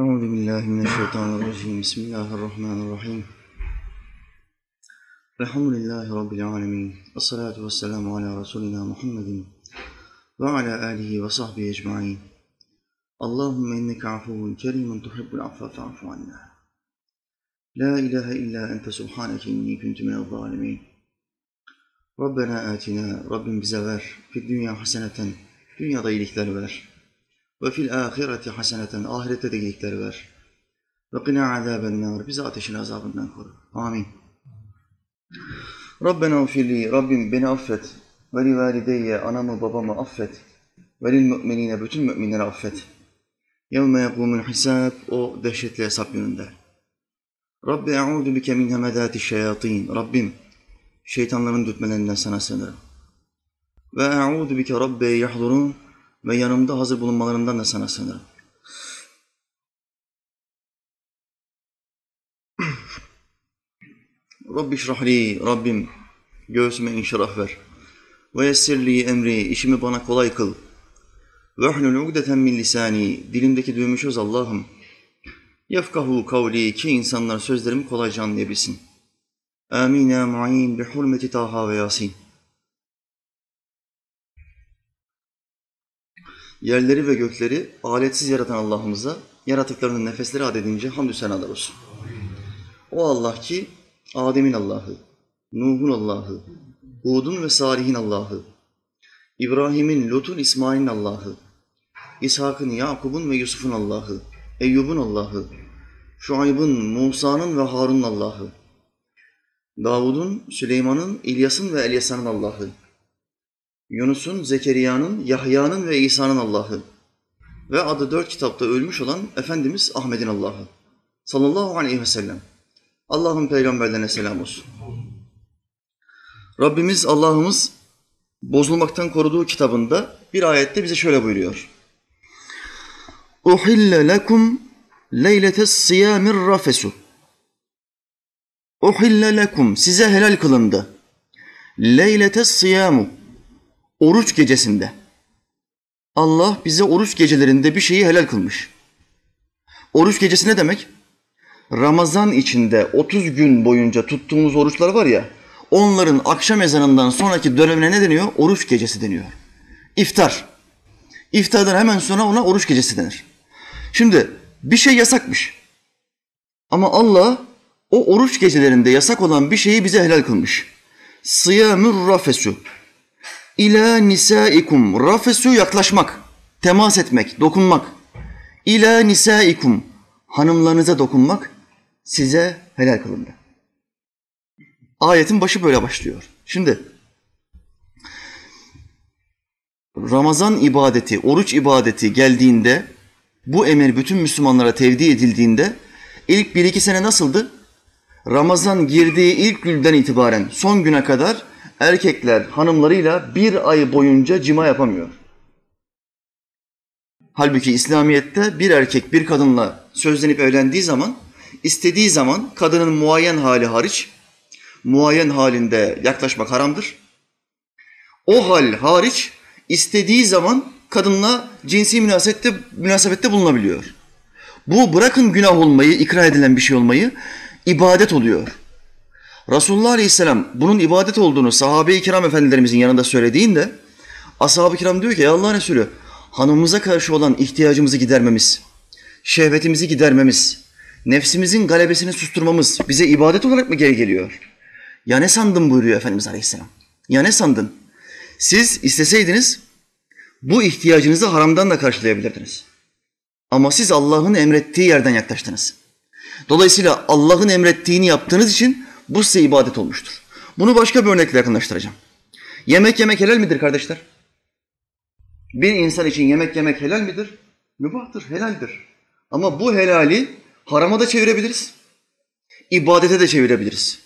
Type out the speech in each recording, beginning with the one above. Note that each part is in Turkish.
أعوذ بالله من الشيطان الرجيم. بسم الله الرحمن الرحيم. الحمد لله رب العالمين الصلاة والسلام على رسولنا محمد وعلى آله وصحبه أجمعين. اللهم إنك عفو كريم تحب العفو فاعف عنا. لا إله إلا أنت سبحانك إني كنت من الظالمين. ربنا آتنا رب ver في الدنيا حسنة dünyada iyilikler ver ve fil ahireti haseneten ahirette de iyilikler ver. Ve qina azaben nar bizi ateşin azabından koru. Amin. Rabbena ufirli Rabbim beni affet. Ve li valideyye anamı babamı affet. Ve lil müminine bütün müminleri affet. Yevme yekumul hisab o dehşetli hesap gününde. Rabbi e'udu bike min hemedati şeyatin. Rabbim şeytanların dürtmelerinden sana sığınırım. Ve e'udu bike rabbe yahdurun ve yanımda hazır bulunmalarından da sana sığınırım. Rabbi şrahli, Rabbim göğsüme inşirah ver. Ve yessirli emri, işimi bana kolay kıl. Ve hlul ugdeten min lisani, dilimdeki düğümü çöz Allah'ım. Yefkahu kavli, ki insanlar sözlerimi kolayca anlayabilsin. Amin ya mu'in bi hurmeti Taha ve Yasin. Yerleri ve gökleri aletsiz yaratan Allah'ımıza yaratıklarının nefesleri adedince hamdü senalar olsun. O Allah ki Adem'in Allah'ı, Nuh'un Allah'ı, Hud'un ve Salih'in Allah'ı, İbrahim'in, Lut'un, İsmail'in Allah'ı, İshak'ın, Yakub'un ve Yusuf'un Allah'ı, Eyyub'un Allah'ı, Şuayb'ın, Musa'nın ve Harun'un Allah'ı, Davud'un, Süleyman'ın, İlyas'ın ve Elyasa'nın Allah'ı, Yunus'un, Zekeriya'nın, Yahya'nın ve İsa'nın Allah'ı ve adı dört kitapta ölmüş olan Efendimiz Ahmet'in Allah'ı sallallahu aleyhi ve sellem. Allah'ın peygamberlerine selam olsun. Rabbimiz Allah'ımız bozulmaktan koruduğu kitabında bir ayette bize şöyle buyuruyor. Uhille lekum leyletes siyamir rafesu. Uhille lekum size helal kılındı. Leyletes siyamu oruç gecesinde. Allah bize oruç gecelerinde bir şeyi helal kılmış. Oruç gecesi ne demek? Ramazan içinde 30 gün boyunca tuttuğumuz oruçlar var ya, onların akşam ezanından sonraki dönemine ne deniyor? Oruç gecesi deniyor. İftar. İftardan hemen sonra ona oruç gecesi denir. Şimdi bir şey yasakmış. Ama Allah o oruç gecelerinde yasak olan bir şeyi bize helal kılmış. Sıyamur rafesu. İlâ nisâikum. Rafesu yaklaşmak, temas etmek, dokunmak. İlâ nisâikum. Hanımlarınıza dokunmak size helal kılındı. Ayetin başı böyle başlıyor. Şimdi Ramazan ibadeti, oruç ibadeti geldiğinde, bu emir bütün Müslümanlara tevdi edildiğinde ilk bir iki sene nasıldı? Ramazan girdiği ilk günden itibaren son güne kadar erkekler hanımlarıyla bir ay boyunca cima yapamıyor. Halbuki İslamiyet'te bir erkek bir kadınla sözlenip evlendiği zaman istediği zaman kadının muayyen hali hariç muayyen halinde yaklaşmak haramdır. O hal hariç istediği zaman kadınla cinsi münasebette, münasebette bulunabiliyor. Bu bırakın günah olmayı, ikra edilen bir şey olmayı ibadet oluyor. Resulullah Aleyhisselam bunun ibadet olduğunu sahabe-i kiram efendilerimizin yanında söylediğinde ashab-ı kiram diyor ki ya Allah Resulü hanımımıza karşı olan ihtiyacımızı gidermemiz, şehvetimizi gidermemiz, nefsimizin galebesini susturmamız bize ibadet olarak mı geri geliyor? Ya ne sandın buyuruyor Efendimiz Aleyhisselam. Ya ne sandın? Siz isteseydiniz bu ihtiyacınızı haramdan da karşılayabilirdiniz. Ama siz Allah'ın emrettiği yerden yaklaştınız. Dolayısıyla Allah'ın emrettiğini yaptığınız için bu size ibadet olmuştur. Bunu başka bir örnekle yakınlaştıracağım. Yemek yemek helal midir kardeşler? Bir insan için yemek yemek helal midir? Mübahtır, helaldir. Ama bu helali harama da çevirebiliriz. İbadete de çevirebiliriz.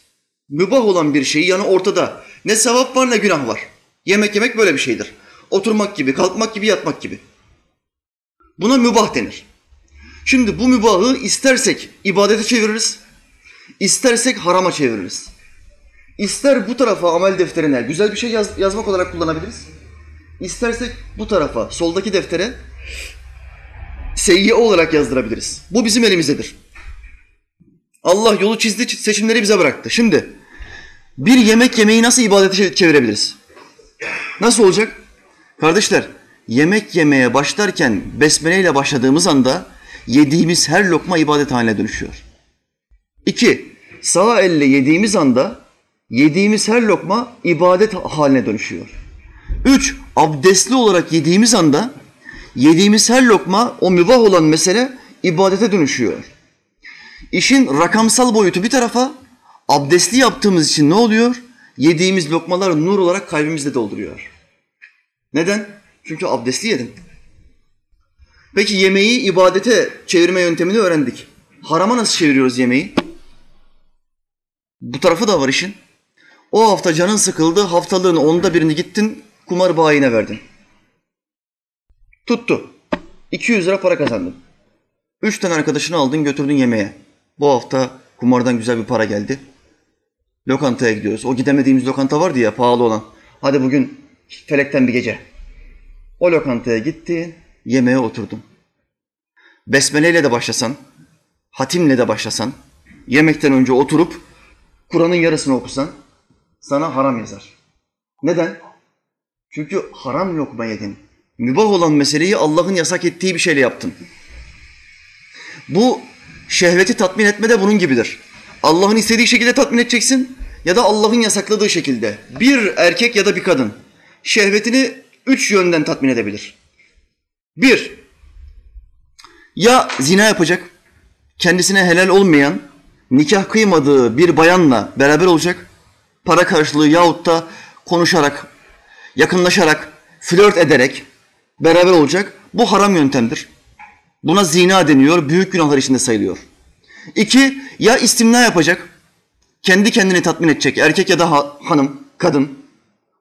Mübah olan bir şeyi yani ortada. Ne sevap var ne günah var. Yemek yemek böyle bir şeydir. Oturmak gibi, kalkmak gibi, yatmak gibi. Buna mübah denir. Şimdi bu mübahı istersek ibadete çeviririz, İstersek harama çeviririz. İster bu tarafa amel defterine güzel bir şey yaz, yazmak olarak kullanabiliriz. İstersek bu tarafa, soldaki deftere seyyiye olarak yazdırabiliriz. Bu bizim elimizdedir. Allah yolu çizdi, seçimleri bize bıraktı. Şimdi bir yemek yemeyi nasıl ibadete çevirebiliriz? Nasıl olacak? Kardeşler, yemek yemeye başlarken besmele ile başladığımız anda yediğimiz her lokma ibadet haline dönüşüyor. İki, sağ elle yediğimiz anda yediğimiz her lokma ibadet haline dönüşüyor. Üç, abdestli olarak yediğimiz anda yediğimiz her lokma o mübah olan mesele ibadete dönüşüyor. İşin rakamsal boyutu bir tarafa, abdestli yaptığımız için ne oluyor? Yediğimiz lokmalar nur olarak kalbimizde dolduruyor. Neden? Çünkü abdestli yedin. Peki yemeği ibadete çevirme yöntemini öğrendik. Harama nasıl çeviriyoruz yemeği? Bu tarafı da var işin. O hafta canın sıkıldı, haftalığın onda birini gittin, kumar bayine verdin. Tuttu. 200 lira para kazandın. Üç tane arkadaşını aldın götürdün yemeğe. Bu hafta kumardan güzel bir para geldi. Lokantaya gidiyoruz. O gidemediğimiz lokanta vardı ya pahalı olan. Hadi bugün felekten bir gece. O lokantaya gitti, yemeğe oturdum. Besmeleyle de başlasan, hatimle de başlasan, yemekten önce oturup Kur'an'ın yarısını okusan sana haram yazar. Neden? Çünkü haram lokma yedin. Mübah olan meseleyi Allah'ın yasak ettiği bir şeyle yaptın. Bu şehveti tatmin etme de bunun gibidir. Allah'ın istediği şekilde tatmin edeceksin ya da Allah'ın yasakladığı şekilde. Bir erkek ya da bir kadın şehvetini üç yönden tatmin edebilir. Bir, ya zina yapacak, kendisine helal olmayan, nikah kıymadığı bir bayanla beraber olacak, para karşılığı yahut da konuşarak, yakınlaşarak, flört ederek beraber olacak. Bu haram yöntemdir. Buna zina deniyor, büyük günahlar içinde sayılıyor. İki, ya istimna yapacak, kendi kendini tatmin edecek, erkek ya da ha, hanım, kadın.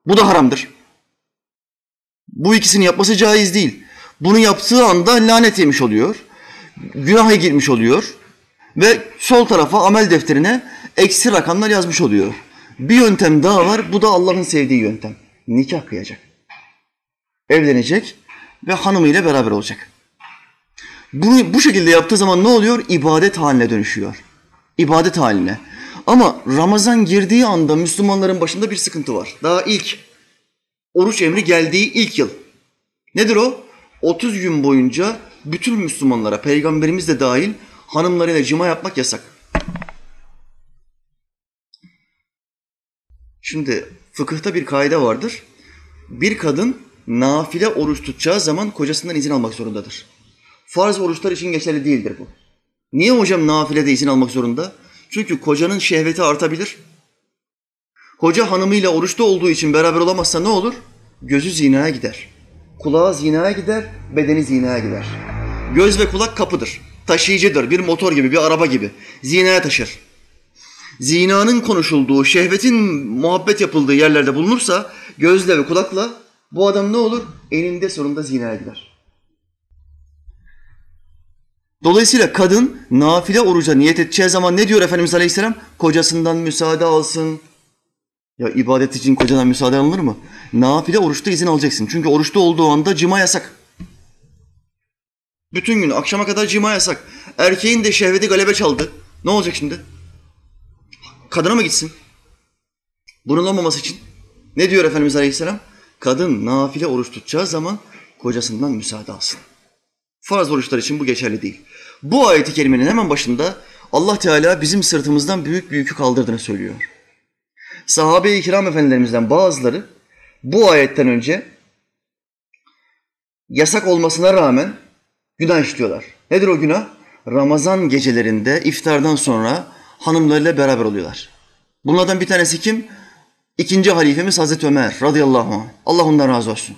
Bu da haramdır. Bu ikisini yapması caiz değil. Bunu yaptığı anda lanet yemiş oluyor, günaha girmiş oluyor ve sol tarafa amel defterine eksi rakamlar yazmış oluyor. Bir yöntem daha var, bu da Allah'ın sevdiği yöntem. Nikah kıyacak. Evlenecek ve hanımıyla beraber olacak. Bunu bu şekilde yaptığı zaman ne oluyor? İbadet haline dönüşüyor. İbadet haline. Ama Ramazan girdiği anda Müslümanların başında bir sıkıntı var. Daha ilk oruç emri geldiği ilk yıl. Nedir o? 30 gün boyunca bütün Müslümanlara, peygamberimiz de dahil hanımlarıyla cima yapmak yasak. Şimdi fıkıhta bir kaide vardır. Bir kadın nafile oruç tutacağı zaman kocasından izin almak zorundadır. Farz oruçlar için geçerli değildir bu. Niye hocam nafilede izin almak zorunda? Çünkü kocanın şehveti artabilir. Koca hanımıyla oruçta olduğu için beraber olamazsa ne olur? Gözü zinaya gider. Kulağı zinaya gider, bedeni zinaya gider. Göz ve kulak kapıdır. Taşıyıcıdır. Bir motor gibi, bir araba gibi. Zinaya taşır. Zinanın konuşulduğu, şehvetin muhabbet yapıldığı yerlerde bulunursa gözle ve kulakla bu adam ne olur? Eninde sonunda zinaya gider. Dolayısıyla kadın nafile oruca niyet edeceği zaman ne diyor Efendimiz Aleyhisselam? Kocasından müsaade alsın. Ya ibadet için kocadan müsaade alınır mı? Nafile oruçta izin alacaksın. Çünkü oruçta olduğu anda cima yasak. Bütün gün akşama kadar cima yasak. Erkeğin de şehveti galebe çaldı. Ne olacak şimdi? Kadına mı gitsin? Bunun olmaması için ne diyor Efendimiz Aleyhisselam? Kadın nafile oruç tutacağı zaman kocasından müsaade alsın. Farz oruçlar için bu geçerli değil. Bu ayeti kerimenin hemen başında Allah Teala bizim sırtımızdan büyük bir yükü kaldırdığını söylüyor. Sahabe-i kiram efendilerimizden bazıları bu ayetten önce yasak olmasına rağmen günah işliyorlar. Nedir o günah? Ramazan gecelerinde iftardan sonra hanımlarıyla beraber oluyorlar. Bunlardan bir tanesi kim? İkinci halifemiz Hazreti Ömer radıyallahu anh. Allah ondan razı olsun.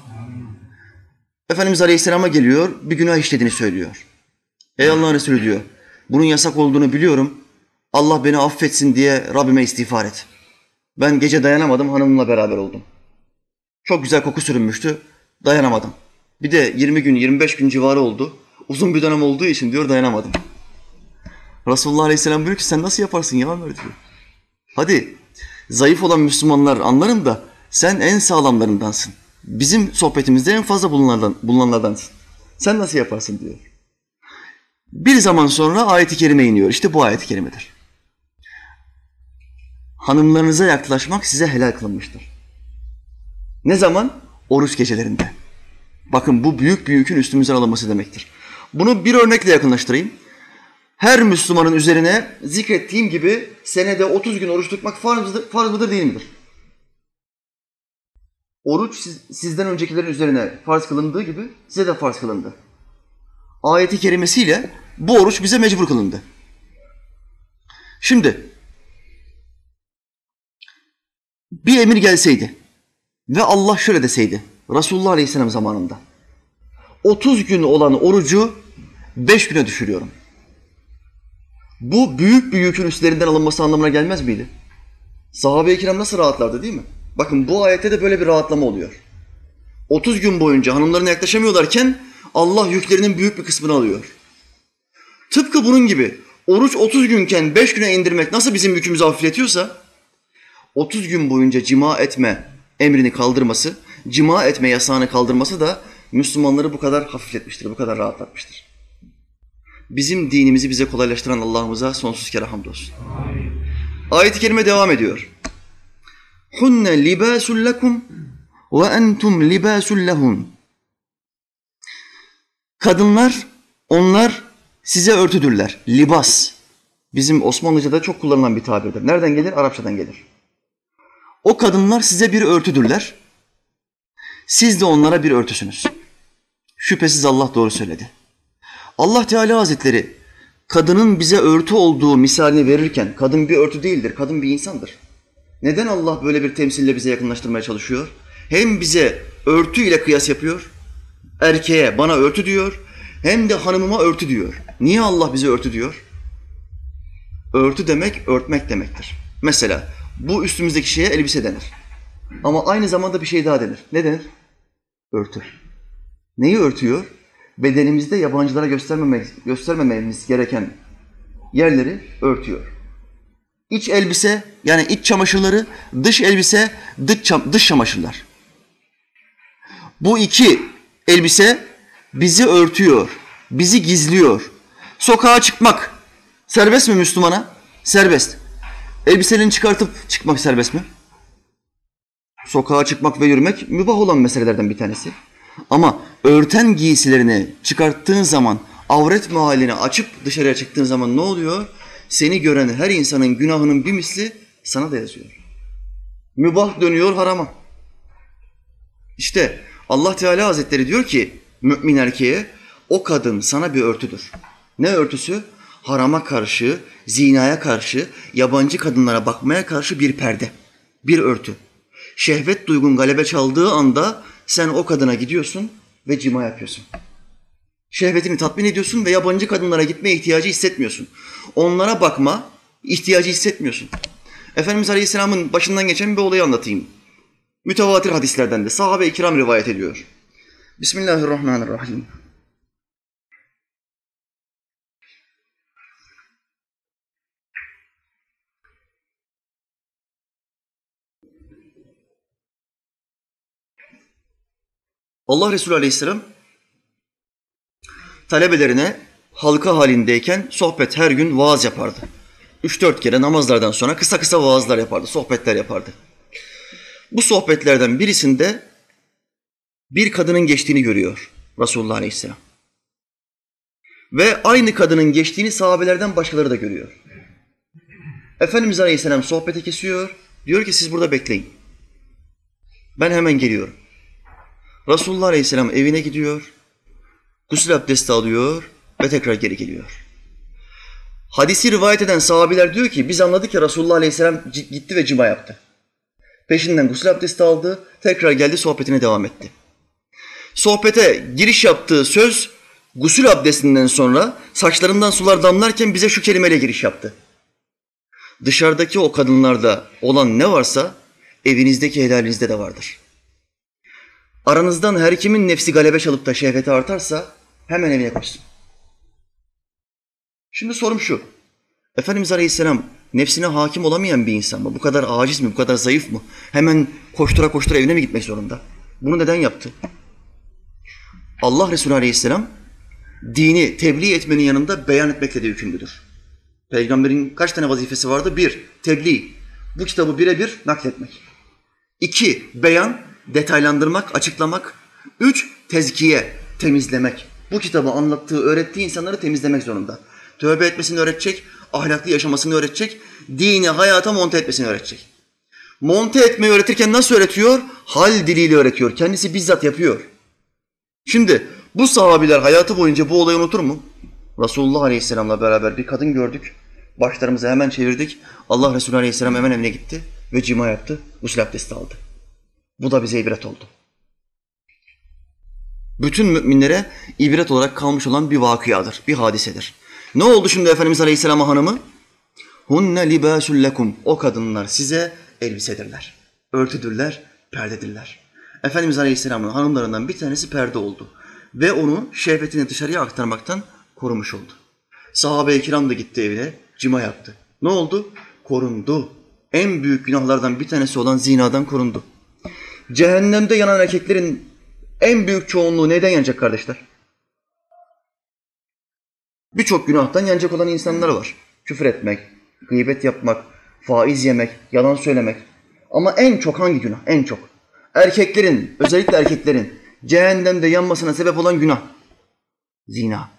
Efendimiz Aleyhisselam'a geliyor, bir günah işlediğini söylüyor. Ey Allah'ın Resulü diyor, bunun yasak olduğunu biliyorum. Allah beni affetsin diye Rabbime istiğfar et. Ben gece dayanamadım, hanımımla beraber oldum. Çok güzel koku sürünmüştü, dayanamadım. Bir de 20 gün, 25 gün civarı oldu. Uzun bir dönem olduğu için diyor dayanamadım. Resulullah Aleyhisselam diyor ki sen nasıl yaparsın ya Ömer diyor. Hadi zayıf olan Müslümanlar anlarım da sen en sağlamlarındansın. Bizim sohbetimizde en fazla bulunanlardan, bulunanlardansın. Sen nasıl yaparsın diyor. Bir zaman sonra ayet-i kerime iniyor. İşte bu ayet-i kerimedir. Hanımlarınıza yaklaşmak size helal kılınmıştır. Ne zaman? Oruç gecelerinde. Bakın bu büyük bir yükün üstümüzden alınması demektir. Bunu bir örnekle yakınlaştırayım. Her Müslümanın üzerine zikrettiğim gibi senede 30 gün oruç tutmak farz mıdır, değil midir? Oruç siz, sizden öncekilerin üzerine farz kılındığı gibi size de farz kılındı. Ayeti kerimesiyle bu oruç bize mecbur kılındı. Şimdi bir emir gelseydi ve Allah şöyle deseydi Resulullah Aleyhisselam zamanında 30 gün olan orucu 5 güne düşürüyorum. Bu büyük bir yükün üstlerinden alınması anlamına gelmez miydi? Sahabe-i kiram nasıl rahatlardı değil mi? Bakın bu ayette de böyle bir rahatlama oluyor. 30 gün boyunca hanımlarına yaklaşamıyorlarken Allah yüklerinin büyük bir kısmını alıyor. Tıpkı bunun gibi oruç 30 günken 5 güne indirmek nasıl bizim yükümüzü hafifletiyorsa 30 gün boyunca cima etme emrini kaldırması, cima etme yasağını kaldırması da Müslümanları bu kadar hafifletmiştir, bu kadar rahatlatmıştır. Bizim dinimizi bize kolaylaştıran Allah'ımıza sonsuz kere hamdolsun. Ayet-i kerime devam ediyor. Hunne libasul lekum ve entum libasul lehun. Kadınlar, onlar size örtüdürler. Libas. Bizim Osmanlıca'da çok kullanılan bir tabirdir. Nereden gelir? Arapçadan gelir. O kadınlar size bir örtüdürler. Siz de onlara bir örtüsünüz. Şüphesiz Allah doğru söyledi. Allah Teala Hazretleri kadının bize örtü olduğu misalini verirken kadın bir örtü değildir, kadın bir insandır. Neden Allah böyle bir temsille bize yakınlaştırmaya çalışıyor? Hem bize örtü ile kıyas yapıyor, erkeğe bana örtü diyor, hem de hanımıma örtü diyor. Niye Allah bize örtü diyor? Örtü demek örtmek demektir. Mesela bu üstümüzdeki şeye elbise denir. Ama aynı zamanda bir şey daha denir. Ne denir? Örtü. Neyi örtüyor? Bedenimizde yabancılara göstermememiz gereken yerleri örtüyor. İç elbise yani iç çamaşırları, dış elbise, dış, dış çamaşırlar. Bu iki elbise bizi örtüyor, bizi gizliyor. Sokağa çıkmak serbest mi Müslümana? Serbest. Elbiselerini çıkartıp çıkmak serbest mi? Sokağa çıkmak ve yürümek mübah olan meselelerden bir tanesi. Ama örten giysilerini çıkarttığın zaman, avret mahallini açıp dışarıya çıktığın zaman ne oluyor? Seni gören her insanın günahının bir misli sana da yazıyor. Mübah dönüyor harama. İşte Allah Teala Hazretleri diyor ki mümin erkeğe o kadın sana bir örtüdür. Ne örtüsü? Harama karşı, zinaya karşı, yabancı kadınlara bakmaya karşı bir perde, bir örtü. Şehvet duygun galebe çaldığı anda sen o kadına gidiyorsun ve cima yapıyorsun. Şehvetini tatmin ediyorsun ve yabancı kadınlara gitmeye ihtiyacı hissetmiyorsun. Onlara bakma ihtiyacı hissetmiyorsun. Efendimiz Aleyhisselam'ın başından geçen bir olayı anlatayım. Mütevatir hadislerden de sahabe-i kiram rivayet ediyor. Bismillahirrahmanirrahim. Allah Resulü Aleyhisselam talebelerine halka halindeyken sohbet her gün vaaz yapardı. Üç dört kere namazlardan sonra kısa kısa vaazlar yapardı, sohbetler yapardı. Bu sohbetlerden birisinde bir kadının geçtiğini görüyor Resulullah Aleyhisselam. Ve aynı kadının geçtiğini sahabelerden başkaları da görüyor. Efendimiz Aleyhisselam sohbeti kesiyor. Diyor ki siz burada bekleyin. Ben hemen geliyorum. Resulullah Aleyhisselam evine gidiyor. Gusül abdesti alıyor ve tekrar geri geliyor. Hadisi rivayet eden sahabiler diyor ki biz anladık ki Resulullah Aleyhisselam gitti ve cima yaptı. Peşinden gusül abdesti aldı, tekrar geldi sohbetine devam etti. Sohbete giriş yaptığı söz gusül abdestinden sonra saçlarından sular damlarken bize şu kelimeyle giriş yaptı. Dışarıdaki o kadınlarda olan ne varsa evinizdeki helalinizde de vardır. Aranızdan her kimin nefsi galebe çalıp da şehveti artarsa hemen evine koşsun. Şimdi sorum şu. Efendimiz Aleyhisselam nefsine hakim olamayan bir insan mı? Bu kadar aciz mi? Bu kadar zayıf mı? Hemen koştura koştura evine mi gitmek zorunda? Bunu neden yaptı? Allah Resulü Aleyhisselam dini tebliğ etmenin yanında beyan etmekle de yükümlüdür. Peygamberin kaç tane vazifesi vardı? Bir, tebliğ. Bu kitabı birebir nakletmek. İki, beyan, detaylandırmak, açıklamak. Üç, tezkiye, temizlemek. Bu kitabı anlattığı, öğrettiği insanları temizlemek zorunda. Tövbe etmesini öğretecek, ahlaklı yaşamasını öğretecek, dini hayata monte etmesini öğretecek. Monte etmeyi öğretirken nasıl öğretiyor? Hal diliyle öğretiyor. Kendisi bizzat yapıyor. Şimdi bu sahabiler hayatı boyunca bu olayı unutur mu? Resulullah Aleyhisselam'la beraber bir kadın gördük. Başlarımızı hemen çevirdik. Allah Resulü Aleyhisselam hemen evine gitti ve cima yaptı. Gusül abdesti aldı. Bu da bize ibret oldu. Bütün müminlere ibret olarak kalmış olan bir vakıyadır, bir hadisedir. Ne oldu şimdi Efendimiz Aleyhisselam'a hanımı? Hunne libasul lekum. O kadınlar size elbisedirler. Örtüdürler, perdedirler. Efendimiz Aleyhisselam'ın hanımlarından bir tanesi perde oldu. Ve onu şehvetini dışarıya aktarmaktan korumuş oldu. Sahabe-i kiram da gitti evine, cima yaptı. Ne oldu? Korundu. En büyük günahlardan bir tanesi olan zinadan korundu. Cehennemde yanan erkeklerin en büyük çoğunluğu neden yanacak kardeşler? Birçok günahtan yanacak olan insanlar var. Küfür etmek, gıybet yapmak, faiz yemek, yalan söylemek. Ama en çok hangi günah? En çok. Erkeklerin, özellikle erkeklerin cehennemde yanmasına sebep olan günah. Zina.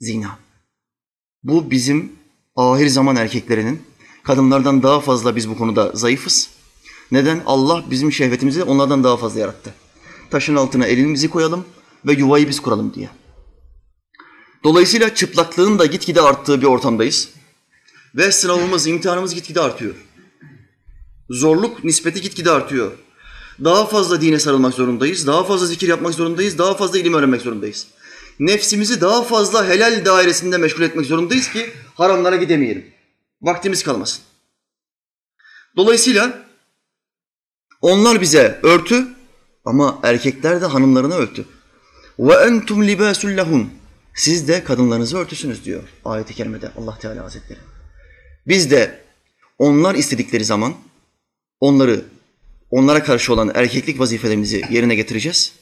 Zina. Bu bizim ahir zaman erkeklerinin, kadınlardan daha fazla biz bu konuda zayıfız. Neden? Allah bizim şehvetimizi onlardan daha fazla yarattı. Taşın altına elimizi koyalım ve yuvayı biz kuralım diye. Dolayısıyla çıplaklığın da gitgide arttığı bir ortamdayız. Ve sınavımız, imtihanımız gitgide artıyor. Zorluk nispeti gitgide artıyor. Daha fazla dine sarılmak zorundayız, daha fazla zikir yapmak zorundayız, daha fazla ilim öğrenmek zorundayız. Nefsimizi daha fazla helal dairesinde meşgul etmek zorundayız ki haramlara gidemeyelim. Vaktimiz kalmasın. Dolayısıyla onlar bize örtü ama erkekler de hanımlarına örtü. Ve entum libasul lehun. Siz de kadınlarınızı örtüsünüz diyor ayet-i kerimede Allah Teala Hazretleri. Biz de onlar istedikleri zaman onları onlara karşı olan erkeklik vazifelerimizi yerine getireceğiz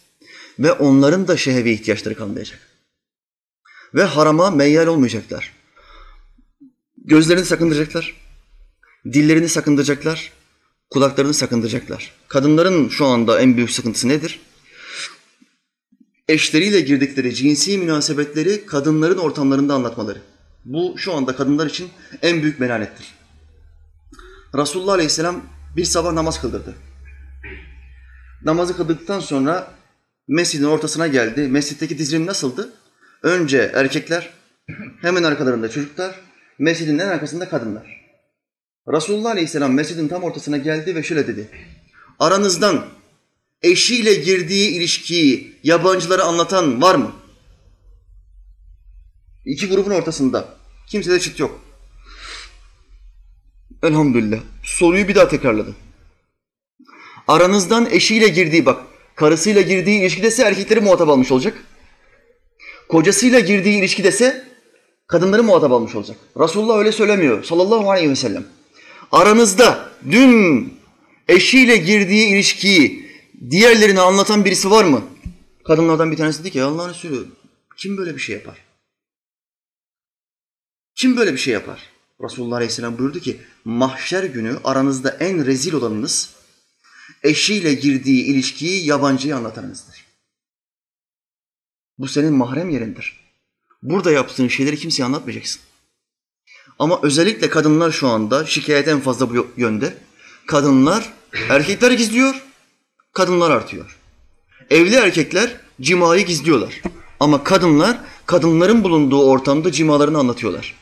ve onların da şehevi ihtiyaçları kalmayacak. Ve harama meyyal olmayacaklar. Gözlerini sakındıracaklar, dillerini sakındıracaklar, kulaklarını sakındıracaklar. Kadınların şu anda en büyük sıkıntısı nedir? Eşleriyle girdikleri cinsi münasebetleri kadınların ortamlarında anlatmaları. Bu şu anda kadınlar için en büyük melanettir. Resulullah Aleyhisselam bir sabah namaz kıldırdı. Namazı kıldıktan sonra mescidin ortasına geldi. Mescitteki dizilim nasıldı? Önce erkekler, hemen arkalarında çocuklar, mescidin en arkasında kadınlar. Resulullah Aleyhisselam mescidin tam ortasına geldi ve şöyle dedi. Aranızdan eşiyle girdiği ilişkiyi yabancılara anlatan var mı? İki grubun ortasında. Kimsede çıt yok. Elhamdülillah. Soruyu bir daha tekrarladı. Aranızdan eşiyle girdiği bak, karısıyla girdiği ilişkidese erkekleri muhatap almış olacak. Kocasıyla girdiği ilişkidese kadınları muhatap almış olacak. Resulullah öyle söylemiyor sallallahu aleyhi ve sellem. Aranızda dün eşiyle girdiği ilişkiyi diğerlerine anlatan birisi var mı? Kadınlardan bir tanesi dedi ki Allah'ın Resulü kim böyle bir şey yapar? Kim böyle bir şey yapar? Resulullah Aleyhisselam buyurdu ki mahşer günü aranızda en rezil olanınız eşiyle girdiği ilişkiyi yabancıya anlatanınızdır. Bu senin mahrem yerindir. Burada yaptığın şeyleri kimseye anlatmayacaksın. Ama özellikle kadınlar şu anda şikayet en fazla bu yönde. Kadınlar erkekler gizliyor, kadınlar artıyor. Evli erkekler cimayı gizliyorlar. Ama kadınlar kadınların bulunduğu ortamda cimalarını anlatıyorlar.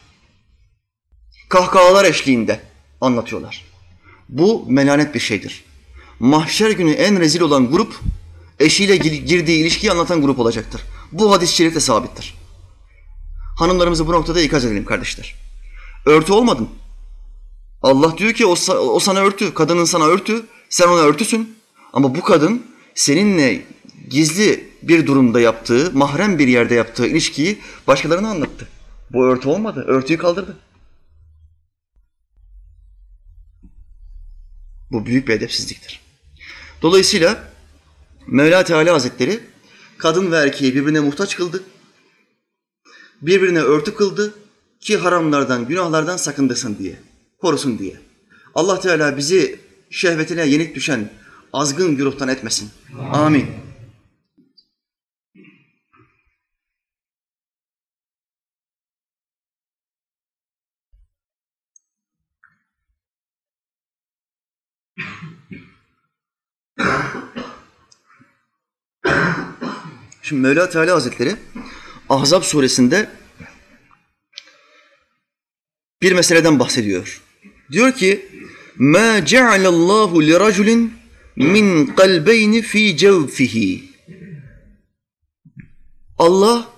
Kahkahalar eşliğinde anlatıyorlar. Bu melanet bir şeydir. Mahşer günü en rezil olan grup eşiyle girdiği ilişkiyi anlatan grup olacaktır. Bu hadis-i şerifte sabittir. Hanımlarımızı bu noktada ikaz edelim kardeşler. Örtü olmadın. Allah diyor ki o, o sana örtü, kadının sana örtü, sen ona örtüsün. Ama bu kadın seninle gizli bir durumda yaptığı, mahrem bir yerde yaptığı ilişkiyi başkalarına anlattı. Bu örtü olmadı, örtüyü kaldırdı. Bu büyük bir edepsizliktir. Dolayısıyla Mevla Teala Hazretleri kadın ve erkeği birbirine muhtaç kıldı. Birbirine örtü kıldı ki haramlardan, günahlardan sakındasın diye, korusun diye. Allah Teala bizi şehvetine yenik düşen azgın güruhtan etmesin. Amin. Şimdi Mevla Teala Hazretleri Ahzab suresinde bir meseleden bahsediyor. Diyor ki: "Ma cealallahu li raculin min kalbeyni fi cevfihi." Allah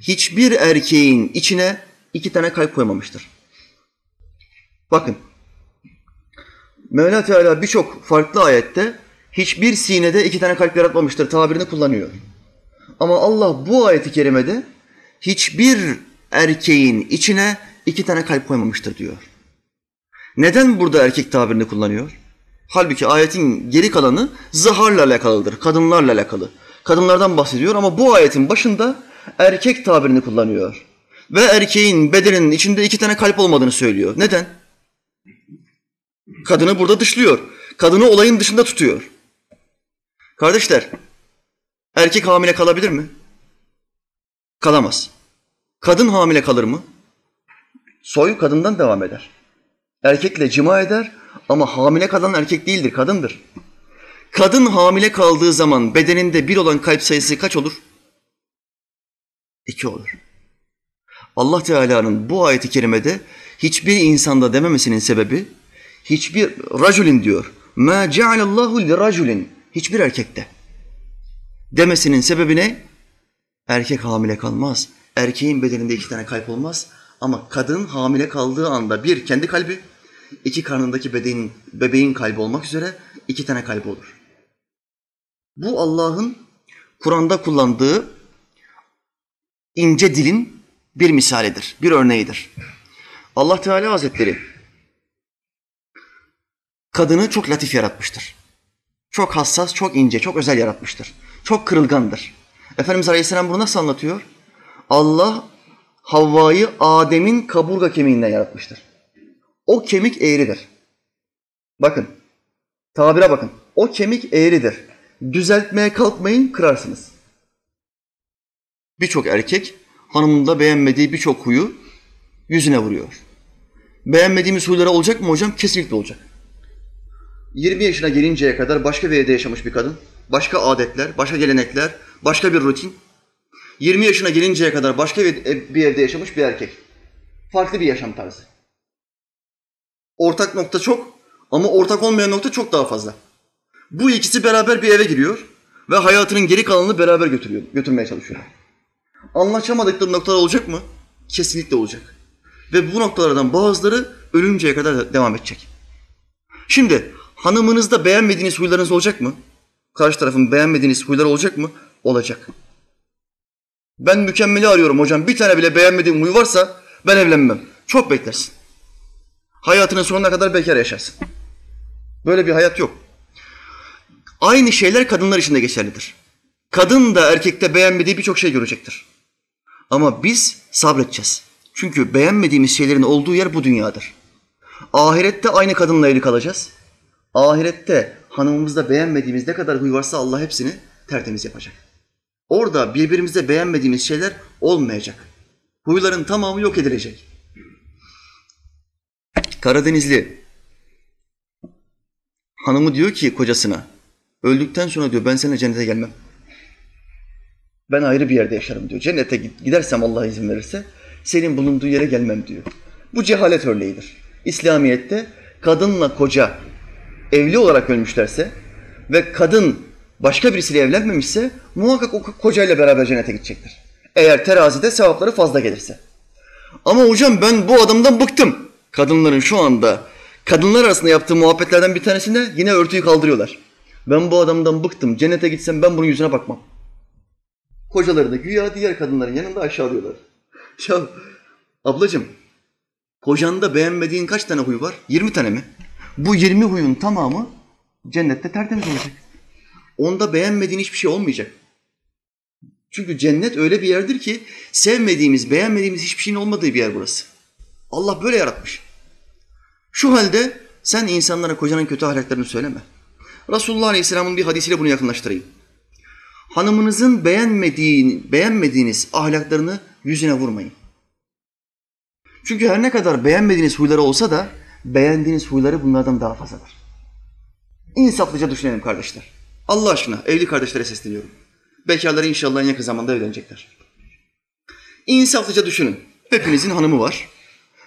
hiçbir erkeğin içine iki tane kalp koymamıştır. Bakın. Mevla Teala birçok farklı ayette hiçbir sinede iki tane kalp yaratmamıştır tabirini kullanıyor. Ama Allah bu ayeti kerimede hiçbir erkeğin içine iki tane kalp koymamıştır diyor. Neden burada erkek tabirini kullanıyor? Halbuki ayetin geri kalanı zaharla alakalıdır, kadınlarla alakalı. Kadınlardan bahsediyor ama bu ayetin başında erkek tabirini kullanıyor. Ve erkeğin bedeninin içinde iki tane kalp olmadığını söylüyor. Neden? Kadını burada dışlıyor. Kadını olayın dışında tutuyor. Kardeşler, erkek hamile kalabilir mi? Kalamaz. Kadın hamile kalır mı? Soy kadından devam eder. Erkekle cima eder ama hamile kalan erkek değildir, kadındır. Kadın hamile kaldığı zaman bedeninde bir olan kalp sayısı kaç olur? İki olur. Allah Teala'nın bu ayeti kerimede hiçbir insanda dememesinin sebebi hiçbir raculin diyor. Ma cealallahu li raculin. Hiçbir erkekte. Demesinin sebebi ne? Erkek hamile kalmaz. Erkeğin bedeninde iki tane kalp olmaz. Ama kadın hamile kaldığı anda bir kendi kalbi, iki karnındaki bebeğin, bebeğin kalbi olmak üzere iki tane kalbi olur. Bu Allah'ın Kur'an'da kullandığı ince dilin bir misalidir, bir örneğidir. Allah Teala Hazretleri kadını çok latif yaratmıştır. Çok hassas, çok ince, çok özel yaratmıştır. Çok kırılgandır. Efendimiz Aleyhisselam bunu nasıl anlatıyor? Allah Havva'yı Adem'in kaburga kemiğinden yaratmıştır. O kemik eğridir. Bakın, tabire bakın. O kemik eğridir. Düzeltmeye kalkmayın, kırarsınız. Birçok erkek hanımında beğenmediği birçok huyu yüzüne vuruyor. Beğenmediğimiz huylara olacak mı hocam? Kesinlikle olacak. 20 yaşına gelinceye kadar başka bir evde yaşamış bir kadın, başka adetler, başka gelenekler, başka bir rutin. 20 yaşına gelinceye kadar başka bir evde yaşamış bir erkek. Farklı bir yaşam tarzı. Ortak nokta çok ama ortak olmayan nokta çok daha fazla. Bu ikisi beraber bir eve giriyor ve hayatının geri kalanını beraber götürüyor, götürmeye çalışıyor. Anlaşamadıkları noktalar olacak mı? Kesinlikle olacak. Ve bu noktalardan bazıları ölünceye kadar devam edecek. Şimdi hanımınızda beğenmediğiniz huylarınız olacak mı? Karşı tarafın beğenmediğiniz huyları olacak mı? Olacak. Ben mükemmeli arıyorum hocam. Bir tane bile beğenmediğim huy varsa ben evlenmem. Çok beklersin. Hayatının sonuna kadar bekar yaşarsın. Böyle bir hayat yok. Aynı şeyler kadınlar için de geçerlidir. Kadın da erkekte beğenmediği birçok şey görecektir. Ama biz sabredeceğiz. Çünkü beğenmediğimiz şeylerin olduğu yer bu dünyadır. Ahirette aynı kadınla evli kalacağız. Ahirette hanımımızda beğenmediğimiz ne kadar huy varsa Allah hepsini tertemiz yapacak. Orada birbirimizde beğenmediğimiz şeyler olmayacak. Huyların tamamı yok edilecek. Karadenizli hanımı diyor ki kocasına, öldükten sonra diyor ben seninle cennete gelmem. Ben ayrı bir yerde yaşarım diyor. Cennete gidersem Allah izin verirse senin bulunduğu yere gelmem diyor. Bu cehalet örneğidir. İslamiyet'te kadınla koca evli olarak ölmüşlerse ve kadın başka birisiyle evlenmemişse muhakkak o kocayla beraber cennete gidecektir. Eğer terazide sevapları fazla gelirse. Ama hocam ben bu adamdan bıktım. Kadınların şu anda kadınlar arasında yaptığı muhabbetlerden bir tanesinde yine örtüyü kaldırıyorlar. Ben bu adamdan bıktım. Cennete gitsem ben bunun yüzüne bakmam. Kocaları da güya diğer kadınların yanında aşağılıyorlar. Ya ablacığım kocanda beğenmediğin kaç tane huy var? 20 tane mi? Bu 20 huyun tamamı cennette tertemiz olacak. Onda beğenmediğin hiçbir şey olmayacak. Çünkü cennet öyle bir yerdir ki sevmediğimiz, beğenmediğimiz hiçbir şeyin olmadığı bir yer burası. Allah böyle yaratmış. Şu halde sen insanlara kocanın kötü ahlaklarını söyleme. Resulullah Aleyhisselam'ın bir hadisiyle bunu yakınlaştırayım. Hanımınızın beğenmediğini, beğenmediğiniz ahlaklarını yüzüne vurmayın. Çünkü her ne kadar beğenmediğiniz huyları olsa da beğendiğiniz huyları bunlardan daha fazladır. İnsaflıca düşünelim kardeşler. Allah aşkına evli kardeşlere sesleniyorum. Bekarları inşallah en yakın zamanda evlenecekler. İnsaflıca düşünün. Hepinizin hanımı var.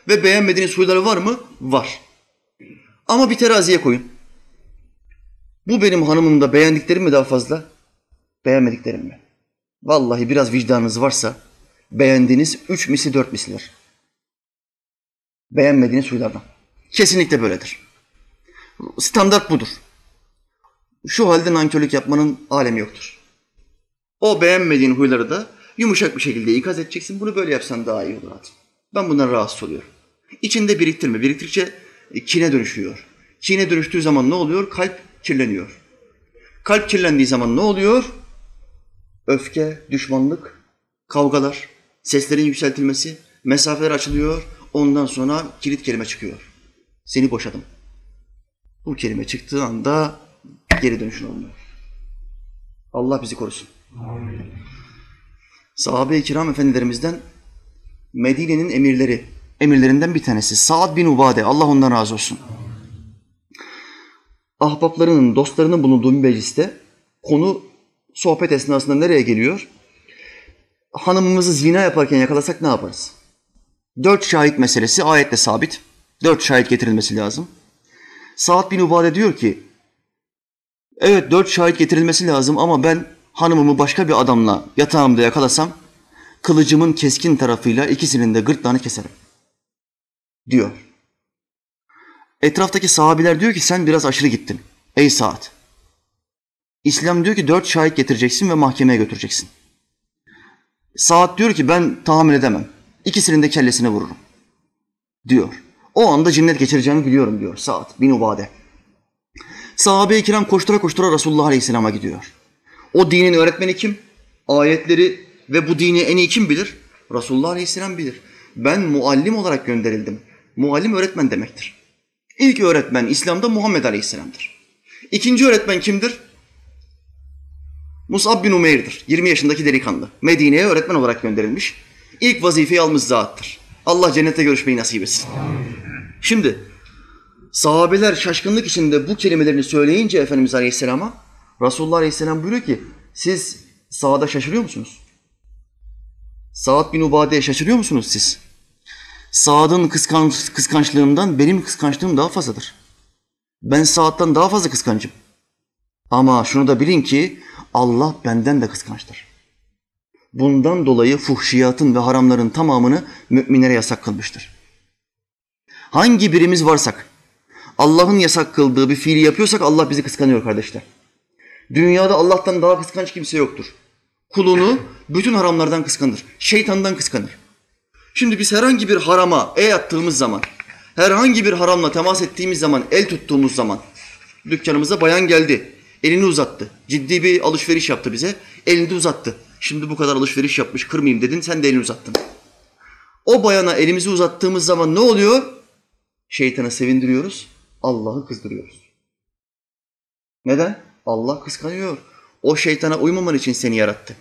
Ve beğenmediğiniz huyları var mı? Var. Ama bir teraziye koyun. Bu benim hanımımda beğendiklerim mi daha fazla? Beğenmediklerim mi? Vallahi biraz vicdanınız varsa beğendiğiniz üç misli dört mislidir. Beğenmediğiniz huylardan. Kesinlikle böyledir. Standart budur. Şu halde nankörlük yapmanın alemi yoktur. O beğenmediğin huyları da yumuşak bir şekilde ikaz edeceksin. Bunu böyle yapsan daha iyi olur hayatım. Ben bundan rahatsız oluyorum. İçinde biriktirme. Biriktirdikçe kine dönüşüyor. Kine dönüştüğü zaman ne oluyor? Kalp kirleniyor. Kalp kirlendiği zaman ne oluyor? Öfke, düşmanlık, kavgalar, seslerin yükseltilmesi, mesafeler açılıyor. Ondan sonra kilit kelime çıkıyor. Seni boşadım. Bu kelime çıktığı anda geri dönüşün olmuyor. Allah bizi korusun. Sahabe-i kiram efendilerimizden Medine'nin emirleri, emirlerinden bir tanesi Saad bin Ubade, Allah ondan razı olsun. Ahbaplarının, dostlarının bulunduğu bir mecliste konu sohbet esnasında nereye geliyor? Hanımımızı zina yaparken yakalasak ne yaparız? Dört şahit meselesi ayetle sabit. Dört şahit getirilmesi lazım. Saad bin Ubade diyor ki, evet dört şahit getirilmesi lazım ama ben hanımımı başka bir adamla yatağımda yakalasam, kılıcımın keskin tarafıyla ikisinin de gırtlağını keserim. Diyor. Etraftaki sahabiler diyor ki sen biraz aşırı gittin. Ey Saad. İslam diyor ki dört şahit getireceksin ve mahkemeye götüreceksin. Saad diyor ki ben tahammül edemem. İkisinin de kellesine vururum. Diyor. O anda cinnet geçireceğini biliyorum diyor Saad bin Ubade. Sahabe-i kiram koştura koştura Resulullah Aleyhisselam'a gidiyor. O dinin öğretmeni kim? Ayetleri ve bu dini en iyi kim bilir? Resulullah Aleyhisselam bilir. Ben muallim olarak gönderildim. Muallim öğretmen demektir. İlk öğretmen İslam'da Muhammed Aleyhisselam'dır. İkinci öğretmen kimdir? Musab bin Umeyr'dir. 20 yaşındaki delikanlı. Medine'ye öğretmen olarak gönderilmiş. İlk vazifeyi almış zattır. Allah cennete görüşmeyi nasip etsin. Şimdi sahabeler şaşkınlık içinde bu kelimelerini söyleyince Efendimiz Aleyhisselam'a Resulullah Aleyhisselam buyuruyor ki siz Saad'a şaşırıyor musunuz? Saad bin Ubade'ye şaşırıyor musunuz siz? Saad'ın kıskanç, kıskançlığından benim kıskançlığım daha fazladır. Ben Saad'dan daha fazla kıskancım. Ama şunu da bilin ki Allah benden de kıskançtır. Bundan dolayı fuhşiyatın ve haramların tamamını müminlere yasak kılmıştır. Hangi birimiz varsak, Allah'ın yasak kıldığı bir fiili yapıyorsak Allah bizi kıskanıyor kardeşler. Dünyada Allah'tan daha kıskanç kimse yoktur. Kulunu bütün haramlardan kıskanır. Şeytandan kıskanır. Şimdi biz herhangi bir harama el attığımız zaman, herhangi bir haramla temas ettiğimiz zaman, el tuttuğumuz zaman, dükkanımıza bayan geldi, elini uzattı. Ciddi bir alışveriş yaptı bize, elini uzattı. Şimdi bu kadar alışveriş yapmış, kırmayayım dedin, sen de elini uzattın. O bayana elimizi uzattığımız zaman ne oluyor? Şeytanı sevindiriyoruz, Allah'ı kızdırıyoruz. Neden? Allah kıskanıyor. O şeytana uymaman için seni yarattı.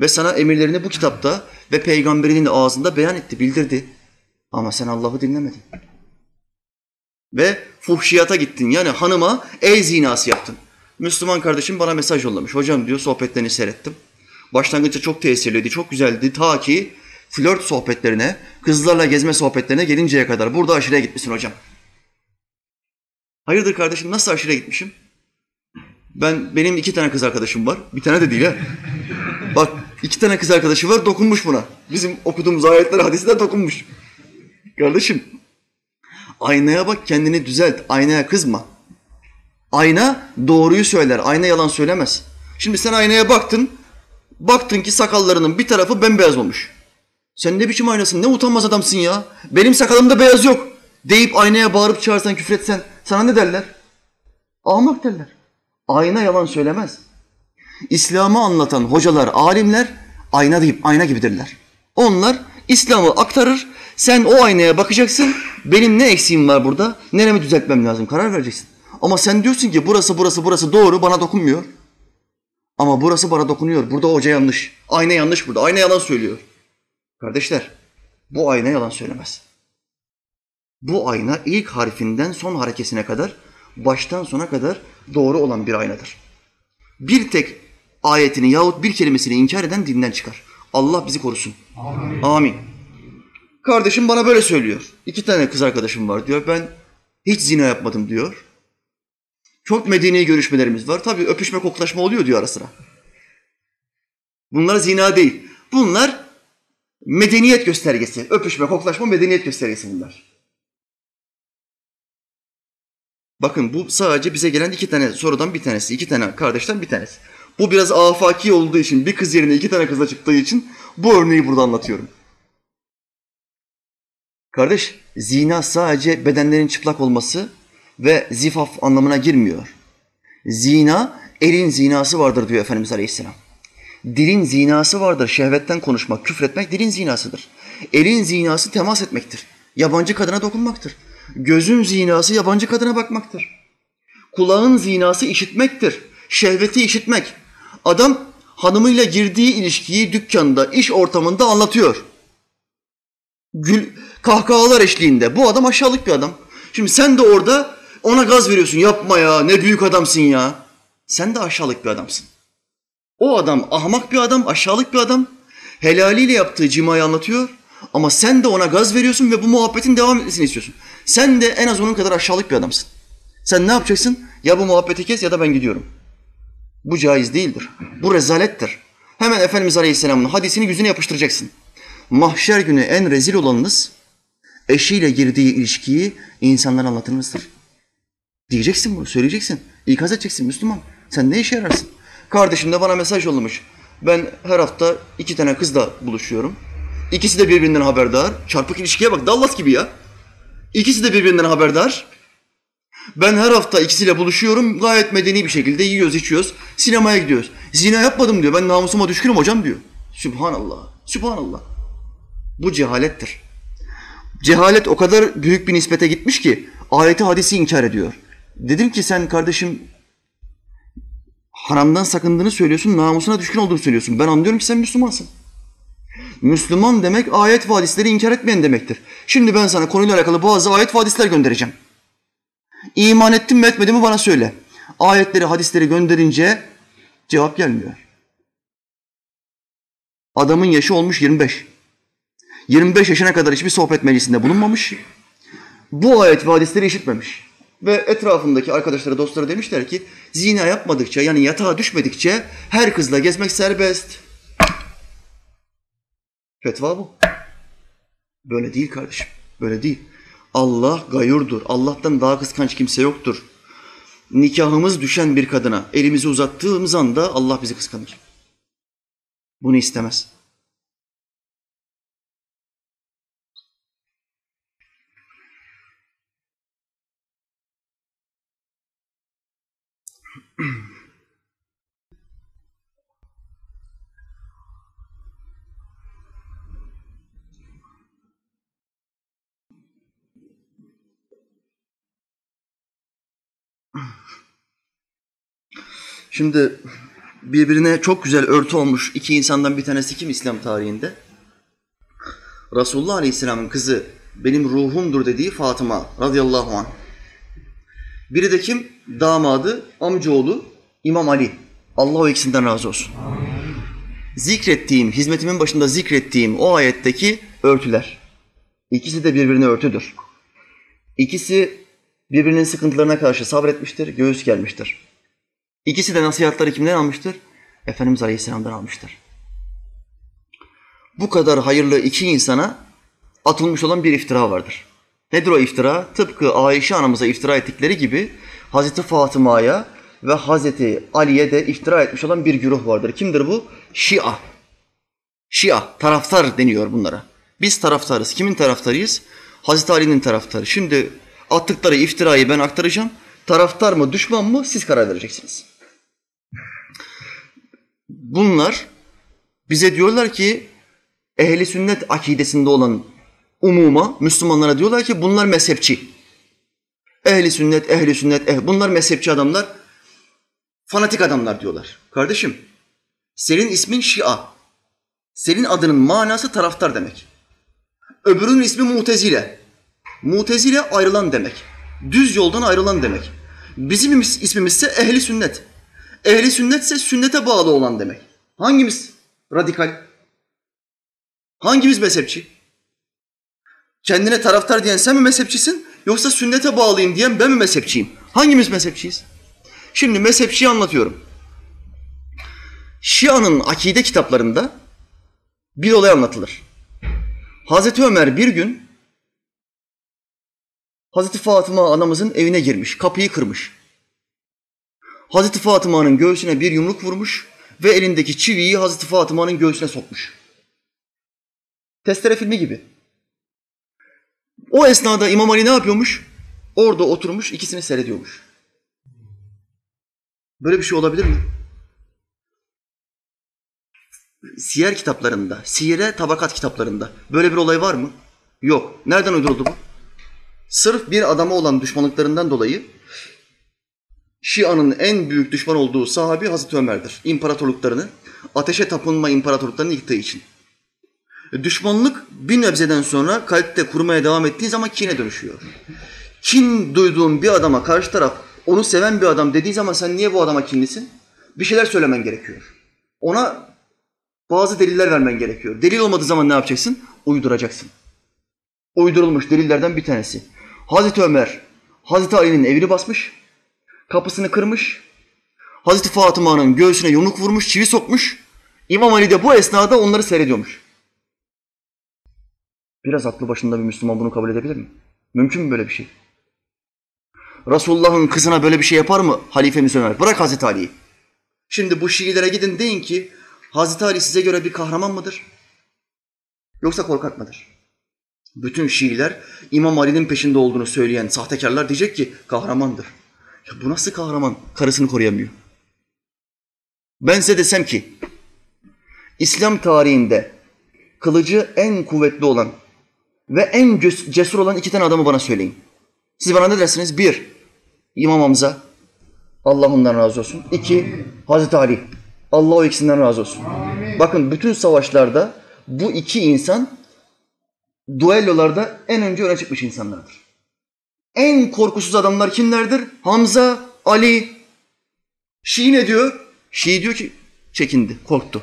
Ve sana emirlerini bu kitapta ve peygamberinin ağzında beyan etti, bildirdi. Ama sen Allah'ı dinlemedin. Ve fuhşiyata gittin. Yani hanıma el zinası yaptın. Müslüman kardeşim bana mesaj yollamış. Hocam diyor sohbetlerini seyrettim. Başlangıçta çok tesirliydi, çok güzeldi. Ta ki flört sohbetlerine, kızlarla gezme sohbetlerine gelinceye kadar. Burada aşırıya gitmişsin hocam. Hayırdır kardeşim nasıl aşırıya gitmişim? Ben benim iki tane kız arkadaşım var. Bir tane de değil ha. Bak iki tane kız arkadaşı var dokunmuş buna. Bizim okuduğumuz ayetler hadisler dokunmuş. Kardeşim aynaya bak kendini düzelt. Aynaya kızma. Ayna doğruyu söyler. Ayna yalan söylemez. Şimdi sen aynaya baktın. Baktın ki sakallarının bir tarafı bembeyaz olmuş. Sen ne biçim aynasın? Ne utanmaz adamsın ya. Benim sakalımda beyaz yok. Deyip aynaya bağırıp çağırsan küfretsen sana ne derler? Ahmak derler. Ayna yalan söylemez. İslam'ı anlatan hocalar, alimler ayna deyip ayna gibidirler. Onlar İslam'ı aktarır. Sen o aynaya bakacaksın. Benim ne eksiğim var burada? Neremi düzeltmem lazım? Karar vereceksin. Ama sen diyorsun ki burası burası burası doğru bana dokunmuyor. Ama burası bana dokunuyor. Burada hoca yanlış. Ayna yanlış burada. Ayna yalan söylüyor. Kardeşler bu ayna yalan söylemez. Bu ayna ilk harfinden son harekesine kadar baştan sona kadar doğru olan bir aynadır. Bir tek ayetini yahut bir kelimesini inkar eden dinden çıkar. Allah bizi korusun. Amin. Amin. Kardeşim bana böyle söylüyor. İki tane kız arkadaşım var diyor. Ben hiç zina yapmadım diyor. Çok medeni görüşmelerimiz var. Tabii öpüşme koklaşma oluyor diyor ara sıra. Bunlar zina değil. Bunlar medeniyet göstergesi. Öpüşme, koklaşma medeniyet göstergesi bunlar. Bakın bu sadece bize gelen iki tane sorudan bir tanesi. iki tane kardeşten bir tanesi. Bu biraz afaki olduğu için, bir kız yerine iki tane kızla çıktığı için bu örneği burada anlatıyorum. Kardeş, zina sadece bedenlerin çıplak olması ve zifaf anlamına girmiyor. Zina, elin zinası vardır diyor Efendimiz Aleyhisselam. Dilin zinası vardır. Şehvetten konuşmak, küfretmek dilin zinasıdır. Elin zinası temas etmektir. Yabancı kadına dokunmaktır. Gözün zinası yabancı kadına bakmaktır. Kulağın zinası işitmektir. Şehveti işitmek. Adam hanımıyla girdiği ilişkiyi dükkanda, iş ortamında anlatıyor. Gül, kahkahalar eşliğinde. Bu adam aşağılık bir adam. Şimdi sen de orada ona gaz veriyorsun. Yapma ya ne büyük adamsın ya. Sen de aşağılık bir adamsın. O adam ahmak bir adam, aşağılık bir adam. Helaliyle yaptığı cimayı anlatıyor. Ama sen de ona gaz veriyorsun ve bu muhabbetin devam etmesini istiyorsun. Sen de en az onun kadar aşağılık bir adamsın. Sen ne yapacaksın? Ya bu muhabbeti kes ya da ben gidiyorum. Bu caiz değildir. Bu rezalettir. Hemen Efendimiz Aleyhisselam'ın hadisini yüzüne yapıştıracaksın. Mahşer günü en rezil olanınız eşiyle girdiği ilişkiyi insanlara anlatınızdır. Diyeceksin bunu, söyleyeceksin. İkaz edeceksin Müslüman. Sen ne işe yararsın? Kardeşim de bana mesaj yollamış. Ben her hafta iki tane kızla buluşuyorum. İkisi de birbirinden haberdar. Çarpık ilişkiye bak Dallas gibi ya. İkisi de birbirinden haberdar. Ben her hafta ikisiyle buluşuyorum. Gayet medeni bir şekilde yiyoruz, içiyoruz. Sinemaya gidiyoruz. Zina yapmadım diyor. Ben namusuma düşkünüm hocam diyor. Sübhanallah. Sübhanallah. Bu cehalettir. Cehalet o kadar büyük bir nispete gitmiş ki ayeti hadisi inkar ediyor. Dedim ki sen kardeşim haramdan sakındığını söylüyorsun, namusuna düşkün olduğunu söylüyorsun. Ben anlıyorum ki sen Müslümansın. Müslüman demek ayet ve hadisleri inkar etmeyen demektir. Şimdi ben sana konuyla alakalı bazı ayet ve hadisler göndereceğim. İman ettin mi etmedin mi bana söyle. Ayetleri, hadisleri gönderince cevap gelmiyor. Adamın yaşı olmuş 25. 25 yaşına kadar hiçbir sohbet meclisinde bulunmamış. Bu ayet ve hadisleri işitmemiş. Ve etrafındaki arkadaşları, dostları demişler ki zina yapmadıkça yani yatağa düşmedikçe her kızla gezmek serbest. Fetva bu. Böyle değil kardeşim. Böyle değil. Allah gayurdur. Allah'tan daha kıskanç kimse yoktur. Nikahımız düşen bir kadına elimizi uzattığımız anda Allah bizi kıskanır. Bunu istemez. Şimdi birbirine çok güzel örtü olmuş iki insandan bir tanesi kim İslam tarihinde? Resulullah Aleyhisselam'ın kızı benim ruhumdur dediği Fatıma radıyallahu anh. Biri de kim? Damadı, amcaoğlu İmam Ali. Allah o ikisinden razı olsun. Zikrettiğim, hizmetimin başında zikrettiğim o ayetteki örtüler. İkisi de birbirine örtüdür. İkisi birbirinin sıkıntılarına karşı sabretmiştir, göğüs gelmiştir. İkisi de nasihatları kimden almıştır? Efendimiz Aleyhisselam'dan almıştır. Bu kadar hayırlı iki insana atılmış olan bir iftira vardır. Nedir o iftira? Tıpkı Ayşe anamıza iftira ettikleri gibi Hazreti Fatıma'ya ve Hazreti Ali'ye de iftira etmiş olan bir güruh vardır. Kimdir bu? Şia. Şia, taraftar deniyor bunlara. Biz taraftarız. Kimin taraftarıyız? Hazreti Ali'nin taraftarı. Şimdi attıkları iftirayı ben aktaracağım. Taraftar mı, düşman mı siz karar vereceksiniz. Bunlar Bize diyorlar ki ehli sünnet akidesinde olan umuma Müslümanlara diyorlar ki bunlar mezhepçi. Ehli sünnet, ehli sünnet, eh, bunlar mezhepçi adamlar, fanatik adamlar diyorlar. Kardeşim, senin ismin Şia. Senin adının manası taraftar demek. Öbürünün ismi Mutezile. Mutezile ayrılan demek. Düz yoldan ayrılan demek. Bizim ismimiz ise ehli sünnet. Ehli sünnet ise sünnete bağlı olan demek. Hangimiz radikal? Hangimiz mezhepçi? Kendine taraftar diyen sen mi mezhepçisin? Yoksa sünnete bağlıyım diyen ben mi mezhepçiyim? Hangimiz mezhepçiyiz? Şimdi mezhepçiyi anlatıyorum. Şia'nın akide kitaplarında bir olay anlatılır. Hazreti Ömer bir gün Hazreti Fatıma anamızın evine girmiş, kapıyı kırmış. Hazreti Fatıma'nın göğsüne bir yumruk vurmuş ve elindeki çiviyi Hazreti Fatıma'nın göğsüne sokmuş. Testere filmi gibi. O esnada İmam Ali ne yapıyormuş? Orada oturmuş ikisini seyrediyormuş. Böyle bir şey olabilir mi? Siyer kitaplarında, siyere tabakat kitaplarında böyle bir olay var mı? Yok. Nereden uyduruldu bu? Sırf bir adama olan düşmanlıklarından dolayı Şia'nın en büyük düşman olduğu sahabi Hazreti Ömer'dir. İmparatorluklarını, ateşe tapınma imparatorluklarını yıktığı için. Düşmanlık bir nebzeden sonra kalpte kurmaya devam ettiği zaman kine dönüşüyor. Kin duyduğun bir adama karşı taraf onu seven bir adam dediği zaman sen niye bu adama kinlisin? Bir şeyler söylemen gerekiyor. Ona bazı deliller vermen gerekiyor. Delil olmadığı zaman ne yapacaksın? Uyduracaksın. Uydurulmuş delillerden bir tanesi. Hazreti Ömer, Hazreti Ali'nin evini basmış, kapısını kırmış, Hazreti Fatıma'nın göğsüne yumruk vurmuş, çivi sokmuş. İmam Ali de bu esnada onları seyrediyormuş. Biraz aklı başında bir Müslüman bunu kabul edebilir mi? Mümkün mü böyle bir şey? Resulullah'ın kızına böyle bir şey yapar mı halifemiz Ömer? Bırak Hazreti Ali'yi. Şimdi bu Şiilere gidin deyin ki Hazreti Ali size göre bir kahraman mıdır? Yoksa korkak mıdır? Bütün Şiiler İmam Ali'nin peşinde olduğunu söyleyen sahtekarlar diyecek ki kahramandır. Ya bu nasıl kahraman? Karısını koruyamıyor. Ben size desem ki İslam tarihinde kılıcı en kuvvetli olan ve en cesur olan iki tane adamı bana söyleyin. Siz bana ne dersiniz? Bir, İmam Hamza. Allah ondan razı olsun. İki, Hazreti Ali. Allah o ikisinden razı olsun. Bakın bütün savaşlarda bu iki insan duellolarda en önce öne çıkmış insanlardır. En korkusuz adamlar kimlerdir? Hamza, Ali. Şii ne diyor? Şii diyor ki çekindi, korktu.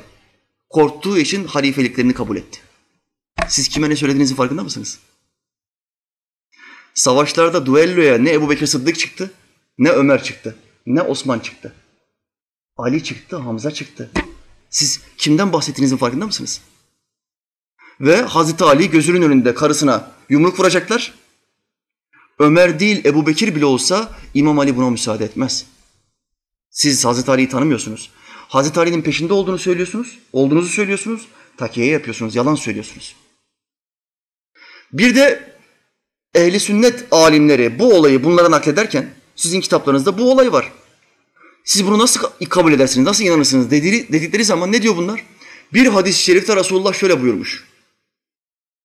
Korktuğu için halifeliklerini kabul etti. Siz kime ne söylediğinizin farkında mısınız? Savaşlarda duelloya ne Ebu Bekir Sıddık çıktı, ne Ömer çıktı, ne Osman çıktı. Ali çıktı, Hamza çıktı. Siz kimden bahsettiğinizin farkında mısınız? Ve Hazreti Ali gözünün önünde karısına yumruk vuracaklar. Ömer değil Ebu Bekir bile olsa İmam Ali buna müsaade etmez. Siz Hazreti Ali'yi tanımıyorsunuz. Hazreti Ali'nin peşinde olduğunu söylüyorsunuz, olduğunuzu söylüyorsunuz, takiye yapıyorsunuz, yalan söylüyorsunuz. Bir de ehli sünnet alimleri bu olayı bunlara naklederken sizin kitaplarınızda bu olay var. Siz bunu nasıl kabul edersiniz, nasıl inanırsınız dedikleri, zaman ne diyor bunlar? Bir hadis-i şerifte Resulullah şöyle buyurmuş.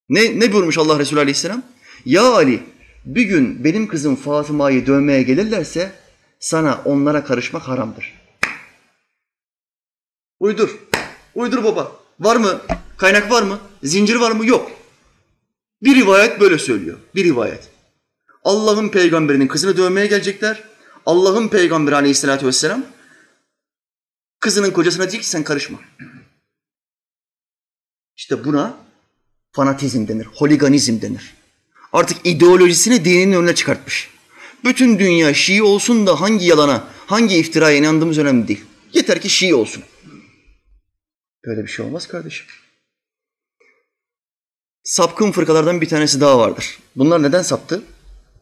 Ne, ne buyurmuş Allah Resulü Aleyhisselam? Ya Ali bir gün benim kızım Fatıma'yı dövmeye gelirlerse sana onlara karışmak haramdır. Uydur. Uydur baba. Var mı? Kaynak var mı? Zincir var mı? Yok. Bir rivayet böyle söylüyor. Bir rivayet. Allah'ın peygamberinin kızını dövmeye gelecekler. Allah'ın peygamberi aleyhissalatü vesselam kızının kocasına diyor ki sen karışma. İşte buna fanatizm denir, holiganizm denir. Artık ideolojisini dinin önüne çıkartmış. Bütün dünya Şii olsun da hangi yalana, hangi iftiraya inandığımız önemli değil. Yeter ki Şii olsun. Böyle bir şey olmaz kardeşim. Sapkın fırkalardan bir tanesi daha vardır. Bunlar neden saptı?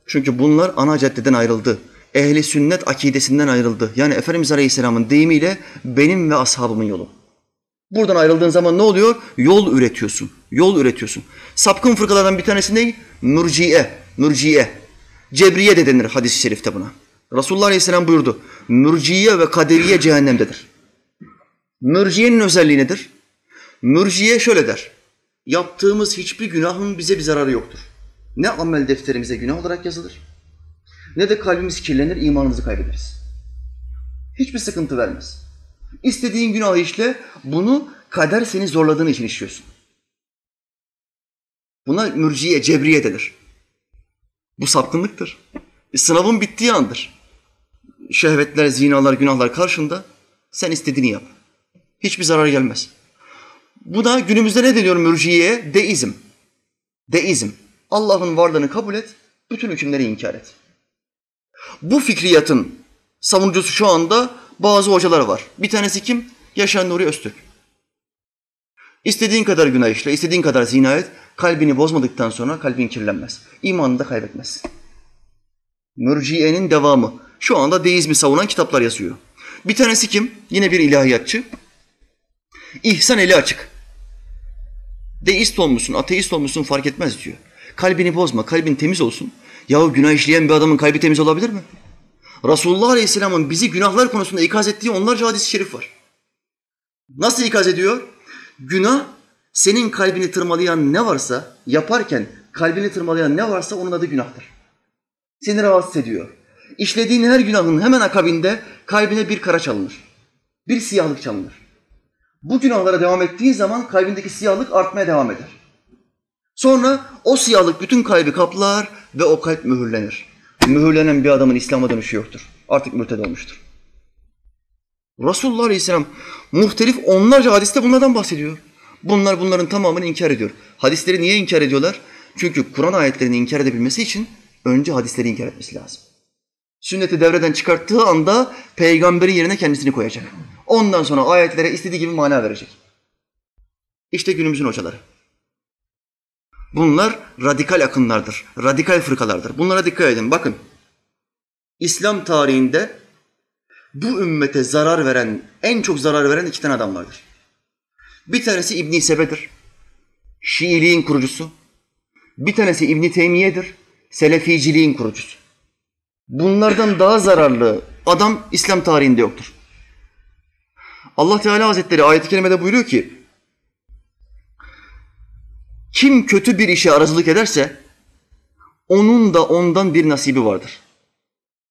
Çünkü bunlar ana caddeden ayrıldı. Ehli sünnet akidesinden ayrıldı. Yani Efendimiz Aleyhisselam'ın deyimiyle benim ve ashabımın yolu. Buradan ayrıldığın zaman ne oluyor? Yol üretiyorsun. Yol üretiyorsun. Sapkın fırkalardan bir tanesi ne? Nurciye. Nurciye. Cebriye de denir hadis-i şerifte buna. Resulullah Aleyhisselam buyurdu. Nurciye ve kaderiye cehennemdedir. Mürciyenin özelliği nedir? Mürciye şöyle der. Yaptığımız hiçbir günahın bize bir zararı yoktur. Ne amel defterimize günah olarak yazılır, ne de kalbimiz kirlenir, imanımızı kaybederiz. Hiçbir sıkıntı vermez. İstediğin günahı işle, bunu kader seni zorladığın için işliyorsun. Buna mürciye, cebriye denir. Bu sapkınlıktır. Sınavın bittiği andır. Şehvetler, zinalar, günahlar karşında sen istediğini yap. Hiçbir zarar gelmez. Bu da günümüzde ne deniyor mürciyeye? Deizm. Deizm. Allah'ın varlığını kabul et, bütün hükümleri inkar et. Bu fikriyatın savunucusu şu anda bazı hocalar var. Bir tanesi kim? Yaşar Nuri Öztürk. İstediğin kadar günah işle, istediğin kadar zina et, kalbini bozmadıktan sonra kalbin kirlenmez. İmanını da kaybetmez. Mürciye'nin devamı. Şu anda deizmi savunan kitaplar yazıyor. Bir tanesi kim? Yine bir ilahiyatçı. İhsan eli açık. Deist olmuşsun, ateist olmuşsun fark etmez diyor. Kalbini bozma, kalbin temiz olsun. Yahu günah işleyen bir adamın kalbi temiz olabilir mi? Resulullah Aleyhisselam'ın bizi günahlar konusunda ikaz ettiği onlarca hadis-i şerif var. Nasıl ikaz ediyor? Günah senin kalbini tırmalayan ne varsa, yaparken kalbini tırmalayan ne varsa onun adı günahtır. Seni rahatsız ediyor. İşlediğin her günahın hemen akabinde kalbine bir kara çalınır. Bir siyahlık çalınır. Bu günahlara devam ettiği zaman kalbindeki siyahlık artmaya devam eder. Sonra o siyahlık bütün kalbi kaplar ve o kalp mühürlenir. Mühürlenen bir adamın İslam'a dönüşü yoktur. Artık mürted olmuştur. Resulullah Aleyhisselam muhtelif onlarca hadiste bunlardan bahsediyor. Bunlar bunların tamamını inkar ediyor. Hadisleri niye inkar ediyorlar? Çünkü Kur'an ayetlerini inkar edebilmesi için önce hadisleri inkar etmesi lazım. Sünneti devreden çıkarttığı anda peygamberin yerine kendisini koyacak. Ondan sonra ayetlere istediği gibi mana verecek. İşte günümüzün hocaları. Bunlar radikal akımlardır, radikal fırkalardır. Bunlara dikkat edin. Bakın, İslam tarihinde bu ümmete zarar veren, en çok zarar veren iki tane adam vardır. Bir tanesi İbn Sebe'dir. Şiiliğin kurucusu. Bir tanesi İbn Teymiye'dir. Seleficiliğin kurucusu. Bunlardan daha zararlı adam İslam tarihinde yoktur. Allah Teala Hazretleri ayet-i kerimede buyuruyor ki kim kötü bir işe aracılık ederse onun da ondan bir nasibi vardır.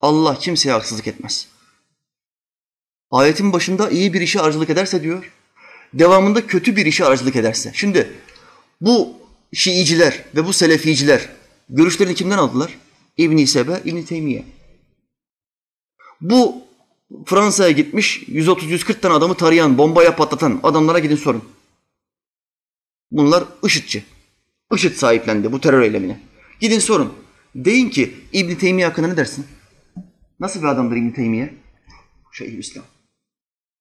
Allah kimseye haksızlık etmez. Ayetin başında iyi bir işe aracılık ederse diyor, devamında kötü bir işe aracılık ederse. Şimdi bu Şiiciler ve bu Seleficiler görüşlerini kimden aldılar? İbn Sebe, İbn Teymiye. Bu Fransa'ya gitmiş 130-140 tane adamı tarayan, bombaya patlatan adamlara gidin sorun. Bunlar IŞİD'ci. IŞİD sahiplendi bu terör eylemine. Gidin sorun. Deyin ki İbn Teymiye hakkında ne dersin? Nasıl bir adamdır İbn Teymiye? Şeyh İslam.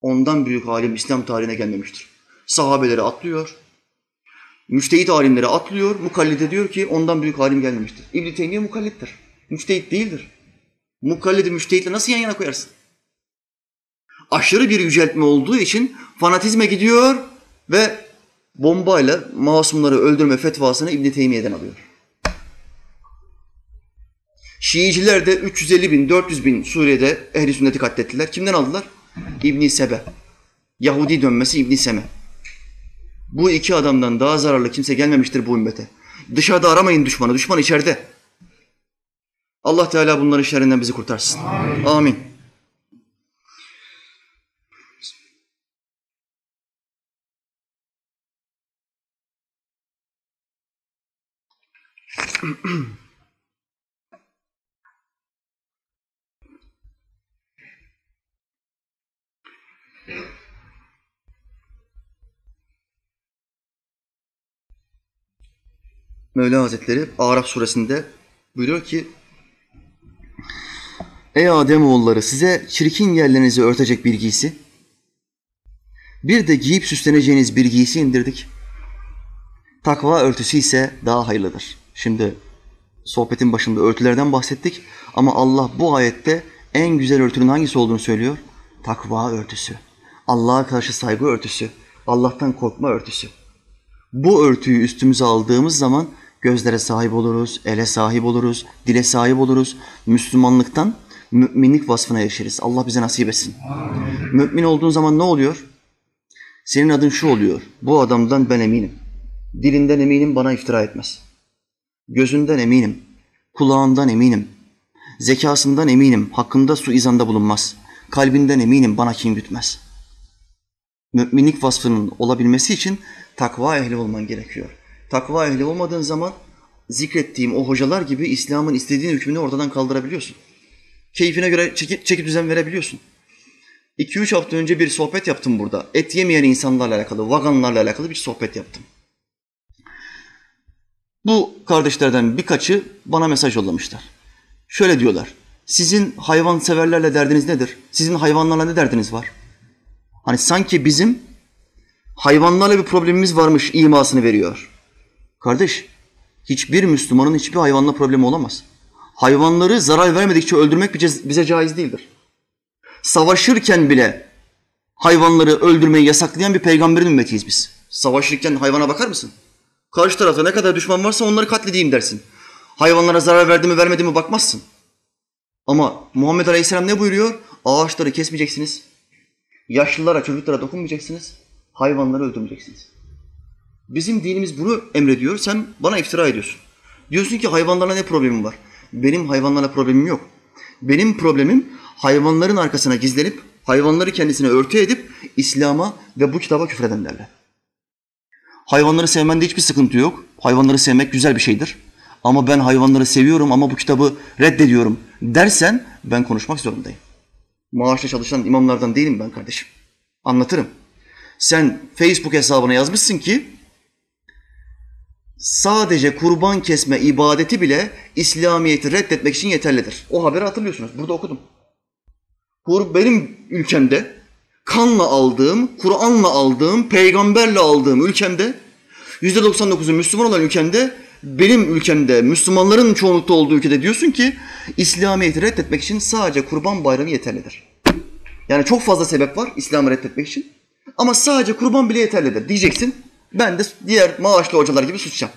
Ondan büyük alim İslam tarihine gelmemiştir. Sahabeleri atlıyor. Müştehit alimleri atlıyor. Mukallide diyor ki ondan büyük alim gelmemiştir. İbn Teymiye mukallittir. Müştehit değildir. Mukallidi müştehitle nasıl yan yana koyarsın? Aşırı bir yüceltme olduğu için fanatizme gidiyor ve bombayla masumları öldürme fetvasını İbn Teymiye'den alıyor. Şiiciler de 350 bin, 400 bin Suriye'de ehli sünneti katlettiler. Kimden aldılar? İbn Sebe. Yahudi dönmesi İbn Seme. Bu iki adamdan daha zararlı kimse gelmemiştir bu ümmete. Dışarıda aramayın düşmanı, düşman içeride. Allah Teala bunların şerrinden bizi kurtarsın. Amin. Amin. Mevla Hazretleri Araf suresinde buyuruyor ki Ey Adem oğulları size çirkin yerlerinizi örtecek bir giysi, bir de giyip süsleneceğiniz bir giysi indirdik. Takva örtüsü ise daha hayırlıdır. Şimdi sohbetin başında örtülerden bahsettik ama Allah bu ayette en güzel örtünün hangisi olduğunu söylüyor? Takva örtüsü. Allah'a karşı saygı örtüsü. Allah'tan korkma örtüsü. Bu örtüyü üstümüze aldığımız zaman gözlere sahip oluruz, ele sahip oluruz, dile sahip oluruz. Müslümanlıktan müminlik vasfına erişiriz. Allah bize nasip etsin. Mümin olduğun zaman ne oluyor? Senin adın şu oluyor. Bu adamdan ben eminim. Dilinden eminim bana iftira etmez. Gözünden eminim. Kulağından eminim. Zekasından eminim. Hakkında suizanda bulunmaz. Kalbinden eminim bana kin gütmez. Müminlik vasfının olabilmesi için takva ehli olman gerekiyor. Takva ehli olmadığın zaman zikrettiğim o hocalar gibi İslam'ın istediğin hükmünü ortadan kaldırabiliyorsun. Keyfine göre çekip, çekip düzen verebiliyorsun. 2-3 hafta önce bir sohbet yaptım burada. Et yemeyen insanlarla alakalı, vaganlarla alakalı bir sohbet yaptım. Bu kardeşlerden birkaçı bana mesaj yollamışlar. Şöyle diyorlar. Sizin hayvan severlerle derdiniz nedir? Sizin hayvanlarla ne derdiniz var? Hani sanki bizim hayvanlarla bir problemimiz varmış imasını veriyor. Kardeş, hiçbir Müslümanın hiçbir hayvanla problemi olamaz. Hayvanları zarar vermedikçe öldürmek bize caiz değildir. Savaşırken bile hayvanları öldürmeyi yasaklayan bir peygamberin ümmetiyiz biz. Savaşırken hayvana bakar mısın? Karşı tarafta ne kadar düşman varsa onları katledeyim dersin. Hayvanlara zarar verdi mi vermedi mi bakmazsın. Ama Muhammed Aleyhisselam ne buyuruyor? Ağaçları kesmeyeceksiniz. Yaşlılara, çocuklara dokunmayacaksınız. Hayvanları öldürmeyeceksiniz. Bizim dinimiz bunu emrediyor. Sen bana iftira ediyorsun. Diyorsun ki hayvanlarla ne problemim var? Benim hayvanlarla problemim yok. Benim problemim hayvanların arkasına gizlenip, hayvanları kendisine örtü edip İslam'a ve bu kitaba küfredenlerle. Hayvanları sevmende hiçbir sıkıntı yok. Hayvanları sevmek güzel bir şeydir. Ama ben hayvanları seviyorum ama bu kitabı reddediyorum dersen ben konuşmak zorundayım. Maaşla çalışan imamlardan değilim ben kardeşim. Anlatırım. Sen Facebook hesabına yazmışsın ki sadece kurban kesme ibadeti bile İslamiyet'i reddetmek için yeterlidir. O haberi hatırlıyorsunuz. Burada okudum. Benim ülkemde kanla aldığım, Kur'an'la aldığım, peygamberle aldığım ülkemde yüzde 99'u Müslüman olan ülkemde benim ülkemde Müslümanların çoğunlukta olduğu ülkede diyorsun ki İslamiyet'i reddetmek için sadece kurban bayramı yeterlidir. Yani çok fazla sebep var İslam'ı reddetmek için. Ama sadece kurban bile yeterlidir. Diyeceksin ben de diğer maaşlı hocalar gibi susacağım.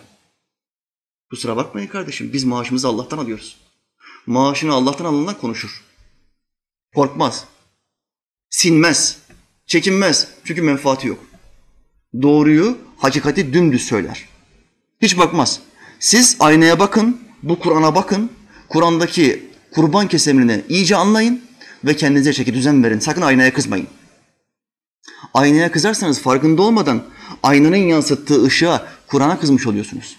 Kusura bakmayın kardeşim biz maaşımızı Allah'tan alıyoruz. Maaşını Allah'tan alanlar konuşur. Korkmaz. Sinmez. Çekinmez. Çünkü menfaati yok. Doğruyu, hakikati dümdüz söyler. Hiç bakmaz. Siz aynaya bakın, bu Kur'an'a bakın. Kur'an'daki kurban kesimini iyice anlayın ve kendinize çeki düzen verin. Sakın aynaya kızmayın. Aynaya kızarsanız farkında olmadan aynanın yansıttığı ışığa Kur'an'a kızmış oluyorsunuz.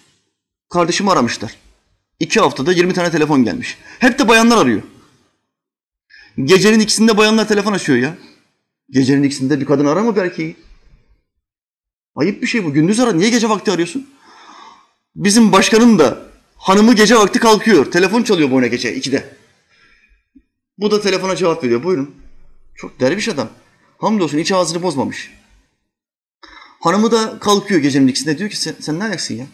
Kardeşimi aramışlar. İki haftada 20 tane telefon gelmiş. Hep de bayanlar arıyor. Gecenin ikisinde bayanlar telefon açıyor ya. Gecenin ikisinde bir kadın arar mı belki? Ayıp bir şey bu. Gündüz ara. Niye gece vakti arıyorsun? Bizim başkanın da hanımı gece vakti kalkıyor. Telefon çalıyor bu ne gece ikide. Bu da telefona cevap veriyor. Buyurun. Çok derviş adam. Hamdolsun iç ağzını bozmamış. Hanımı da kalkıyor gecenin ikisinde. Diyor ki sen, sen ne ayaksın ya?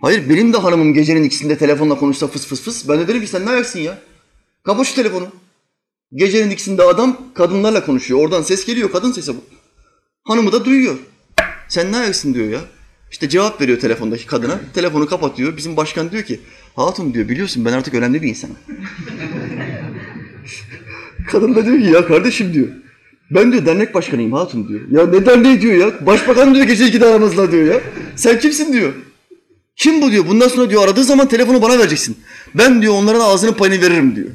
Hayır benim de hanımım gecenin ikisinde telefonla konuşsa fıs fıs fıs. Ben de derim ki sen ne ayaksın ya? Kapa şu telefonu. Gecenin ikisinde adam kadınlarla konuşuyor. Oradan ses geliyor. Kadın sesi bu. Hanımı da duyuyor. Sen ne ayaksın diyor ya. İşte cevap veriyor telefondaki kadına. Telefonu kapatıyor. Bizim başkan diyor ki hatun diyor biliyorsun ben artık önemli bir insanım. Kadın da diyor ki ya kardeşim diyor. Ben diyor dernek başkanıyım hatun diyor. Ya ne derneği diyor ya. Başbakan diyor gece ikide aramızda diyor ya. Sen kimsin diyor. Kim bu diyor. Bundan sonra diyor aradığı zaman telefonu bana vereceksin. Ben diyor onların ağzının payını veririm diyor.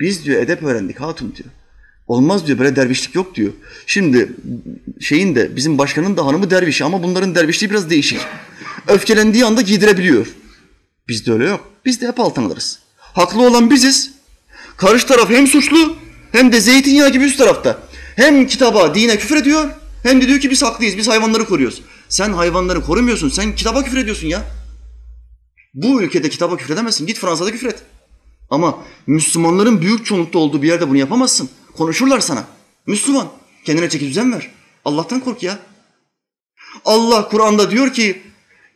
Biz diyor edep öğrendik hatun diyor. Olmaz diyor böyle dervişlik yok diyor. Şimdi şeyin de bizim başkanın da hanımı derviş ama bunların dervişliği biraz değişik. Öfkelendiği anda giydirebiliyor. Bizde öyle yok. Biz de hep altın alırız. Haklı olan biziz. Karşı taraf hem suçlu hem de zeytinyağı gibi üst tarafta. Hem kitaba, dine küfür ediyor hem de diyor ki biz haklıyız, biz hayvanları koruyoruz. Sen hayvanları korumuyorsun, sen kitaba küfür ediyorsun ya. Bu ülkede kitaba küfür edemezsin. Git Fransa'da küfür et. Ama Müslümanların büyük çoğunlukta olduğu bir yerde bunu yapamazsın. Konuşurlar sana. Müslüman. Kendine çeki düzen ver. Allah'tan kork ya. Allah Kur'an'da diyor ki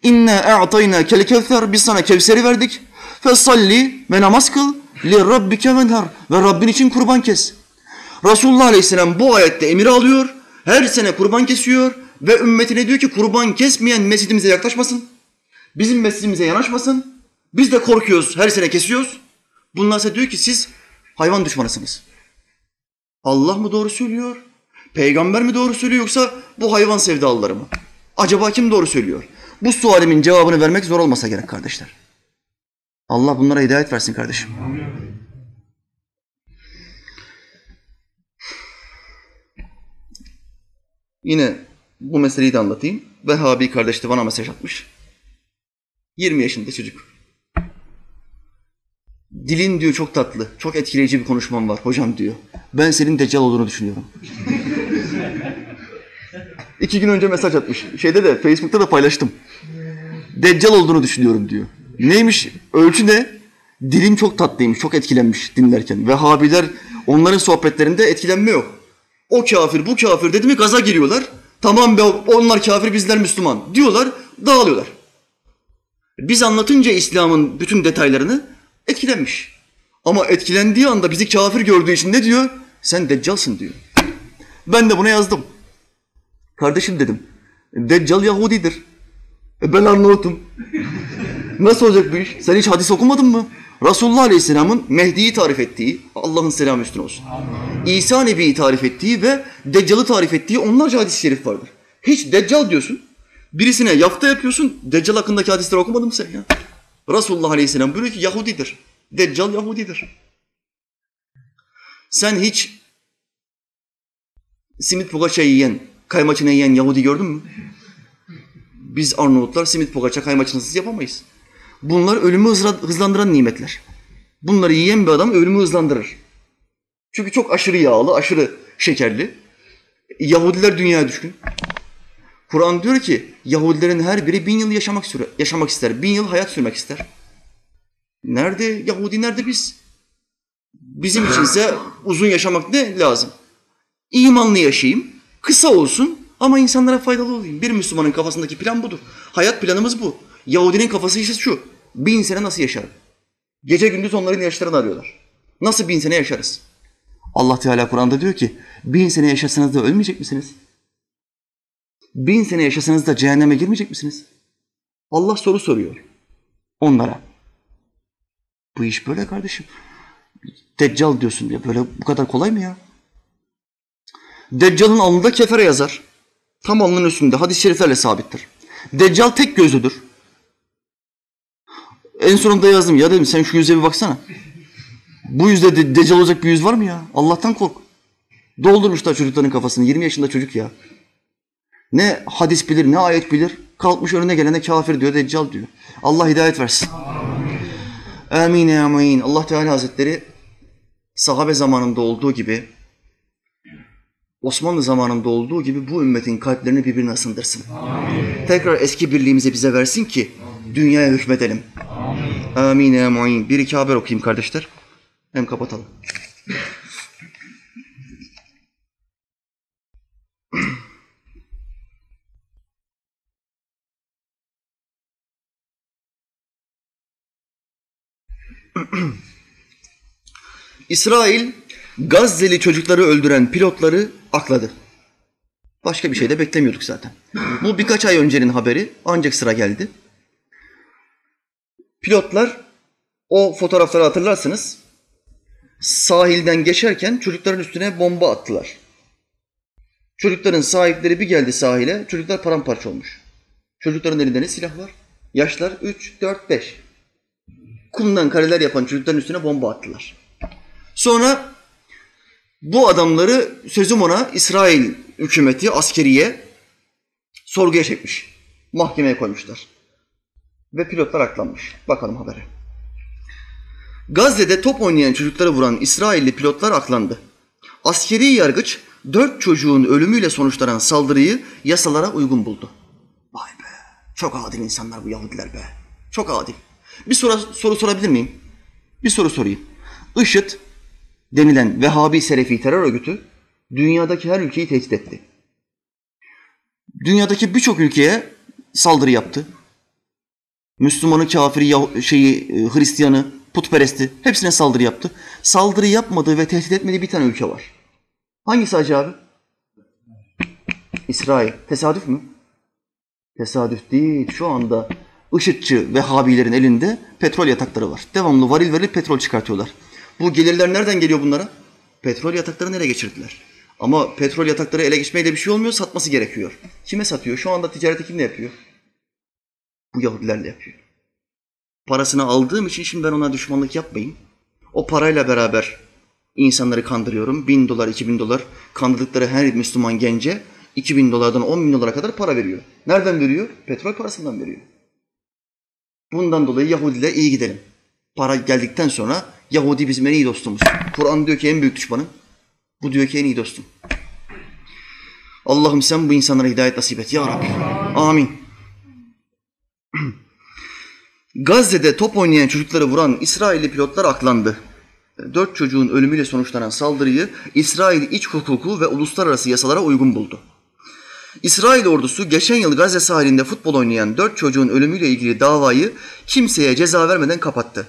İnne a'tayna kel kevser biz sana Kevser'i verdik. Fesalli ve namaz kıl li rabbike venhar ve Rabbin için kurban kes. Resulullah Aleyhisselam bu ayette emir alıyor. Her sene kurban kesiyor ve ümmetine diyor ki kurban kesmeyen mescidimize yaklaşmasın. Bizim mescidimize yanaşmasın. Biz de korkuyoruz. Her sene kesiyoruz. Bunlar ise diyor ki siz hayvan düşmanısınız. Allah mı doğru söylüyor? Peygamber mi doğru söylüyor yoksa bu hayvan sevdalıları mı? Acaba kim doğru söylüyor? Bu sualimin cevabını vermek zor olmasa gerek kardeşler. Allah bunlara hidayet versin kardeşim. Yine bu meseleyi de anlatayım. Vehhabi kardeş de bana mesaj atmış. 20 yaşında çocuk. Dilin diyor çok tatlı, çok etkileyici bir konuşman var hocam diyor. Ben senin deccal olduğunu düşünüyorum. İki gün önce mesaj atmış. Şeyde de Facebook'ta da paylaştım. Deccal olduğunu düşünüyorum diyor. Neymiş? Ölçü ne? Dilim çok tatlıymış, çok etkilenmiş dinlerken. Vehhabiler onların sohbetlerinde etkilenme yok. O kafir, bu kafir dedi mi gaza giriyorlar. Tamam be onlar kafir, bizler Müslüman diyorlar, dağılıyorlar. Biz anlatınca İslam'ın bütün detaylarını etkilenmiş. Ama etkilendiği anda bizi kafir gördüğü için ne diyor? Sen deccalsın diyor. Ben de buna yazdım. Kardeşim dedim. Deccal Yahudidir. E ben Arnavut'um. Nasıl olacak bu iş? Sen hiç hadis okumadın mı? Resulullah Aleyhisselam'ın Mehdi'yi tarif ettiği, Allah'ın selamı üstüne olsun. İsa Nebi'yi tarif ettiği ve Deccal'ı tarif ettiği onlarca hadis-i şerif vardır. Hiç Deccal diyorsun. Birisine yafta yapıyorsun. Deccal hakkındaki hadisleri okumadın mı sen ya? Resulullah Aleyhisselam buyuruyor ki Yahudidir. Deccal Yahudidir. Sen hiç simit poğaça yiyen, kaymaçını yiyen Yahudi gördün mü? Biz Arnavutlar simit poğaça kaymaçınısız yapamayız. Bunlar ölümü hızlandıran nimetler. Bunları yiyen bir adam ölümü hızlandırır. Çünkü çok aşırı yağlı, aşırı şekerli. Yahudiler dünyaya düşkün. Kur'an diyor ki Yahudilerin her biri bin yıl yaşamak, süre, yaşamak ister. Bin yıl hayat sürmek ister. Nerede Yahudi, nerede biz? Bizim içinse uzun yaşamak ne lazım? İmanlı yaşayayım, kısa olsun ama insanlara faydalı olayım. Bir Müslümanın kafasındaki plan budur. Hayat planımız bu. Yahudinin kafası ise şu. Bin sene nasıl yaşarım? Gece gündüz onların yaşlarını arıyorlar. Nasıl bin sene yaşarız? Allah Teala Kur'an'da diyor ki bin sene yaşasanız da ölmeyecek misiniz? Bin sene yaşasanız da cehenneme girmeyecek misiniz? Allah soru soruyor onlara. Bu iş böyle kardeşim. Deccal diyorsun ya böyle bu kadar kolay mı ya? Deccal'ın alnında kefere yazar. Tam alnının üstünde hadis-i şeriflerle sabittir. Deccal tek gözlüdür. En sonunda yazdım ya dedim sen şu yüze bir baksana. Bu yüzde de deccal olacak bir yüz var mı ya? Allah'tan kork. Doldurmuşlar çocukların kafasını. 20 yaşında çocuk ya. Ne hadis bilir ne ayet bilir. Kalkmış önüne gelene kafir diyor, deccal diyor. Allah hidayet versin. Amin amin. Allah Teala Hazretleri sahabe zamanında olduğu gibi Osmanlı zamanında olduğu gibi bu ümmetin kalplerini birbirine ısındırsın. Amin. Tekrar eski birliğimizi bize versin ki dünyaya hükmedelim. Amin. Amin. Amin. Bir iki haber okuyayım kardeşler. Hem kapatalım. İsrail Gazze'li çocukları öldüren pilotları akladı. Başka bir şey de beklemiyorduk zaten. Bu birkaç ay öncenin haberi ancak sıra geldi. Pilotlar o fotoğrafları hatırlarsınız. Sahilden geçerken çocukların üstüne bomba attılar. Çocukların sahipleri bir geldi sahile, çocuklar paramparça olmuş. Çocukların elinde ne silah var? Yaşlar 3, 4, 5. Kumdan kareler yapan çocukların üstüne bomba attılar. Sonra bu adamları sözüm ona İsrail hükümeti, askeriye sorguya çekmiş. Mahkemeye koymuşlar. Ve pilotlar aklanmış. Bakalım habere. Gazze'de top oynayan çocukları vuran İsrailli pilotlar aklandı. Askeri yargıç dört çocuğun ölümüyle sonuçlanan saldırıyı yasalara uygun buldu. Vay be, çok adil insanlar bu Yahudiler be. Çok adil. Bir soru, soru sorabilir miyim? Bir soru sorayım. IŞİD denilen Vehhabi Selefi terör örgütü dünyadaki her ülkeyi tehdit etti. Dünyadaki birçok ülkeye saldırı yaptı. Müslümanı, kafiri, şeyi, e, Hristiyanı, putperesti hepsine saldırı yaptı. Saldırı yapmadığı ve tehdit etmediği bir tane ülke var. Hangisi Hacı abi? İsrail. Tesadüf mü? Tesadüf değil. Şu anda IŞİD'çi Vehhabilerin elinde petrol yatakları var. Devamlı varil varil petrol çıkartıyorlar. Bu gelirler nereden geliyor bunlara? Petrol yatakları nereye geçirdiler? Ama petrol yatakları ele geçmeyle bir şey olmuyor, satması gerekiyor. Kime satıyor? Şu anda ticareti kimle yapıyor? Bu Yahudilerle yapıyor. Parasını aldığım için şimdi ben ona düşmanlık yapmayayım. O parayla beraber insanları kandırıyorum. Bin dolar, iki bin dolar kandırdıkları her Müslüman gence iki bin dolardan on bin dolara kadar para veriyor. Nereden veriyor? Petrol parasından veriyor. Bundan dolayı Yahudi ile iyi gidelim. Para geldikten sonra Yahudi bizim en iyi dostumuz. Kur'an diyor ki en büyük düşmanım. Bu diyor ki en iyi dostum. Allah'ım sen bu insanlara hidayet nasip et ya Rabbi. Amin. Gazze'de top oynayan çocukları vuran İsrailli pilotlar aklandı. Dört çocuğun ölümüyle sonuçlanan saldırıyı İsrail iç hukuku ve uluslararası yasalara uygun buldu. İsrail ordusu geçen yıl Gazze sahilinde futbol oynayan dört çocuğun ölümüyle ilgili davayı kimseye ceza vermeden kapattı.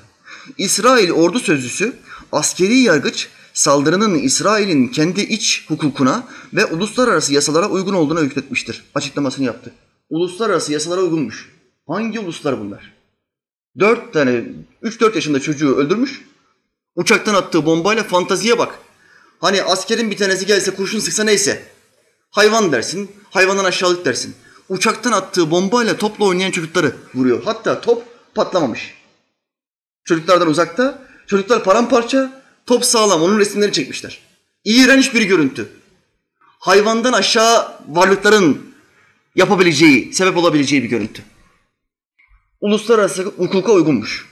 İsrail ordu sözcüsü askeri yargıç saldırının İsrail'in kendi iç hukukuna ve uluslararası yasalara uygun olduğuna hükmetmiştir. Açıklamasını yaptı. Uluslararası yasalara uygunmuş. Hangi uluslar bunlar? Dört tane, üç dört yaşında çocuğu öldürmüş. Uçaktan attığı bombayla fantaziye bak. Hani askerin bir tanesi gelse kurşun sıksa neyse. Hayvan dersin, hayvandan aşağılık dersin. Uçaktan attığı bombayla topla oynayan çocukları vuruyor. Hatta top patlamamış. Çocuklardan uzakta, çocuklar paramparça, top sağlam, onun resimlerini çekmişler. İğrenç bir görüntü. Hayvandan aşağı varlıkların yapabileceği, sebep olabileceği bir görüntü. Uluslararası hukuka uygunmuş.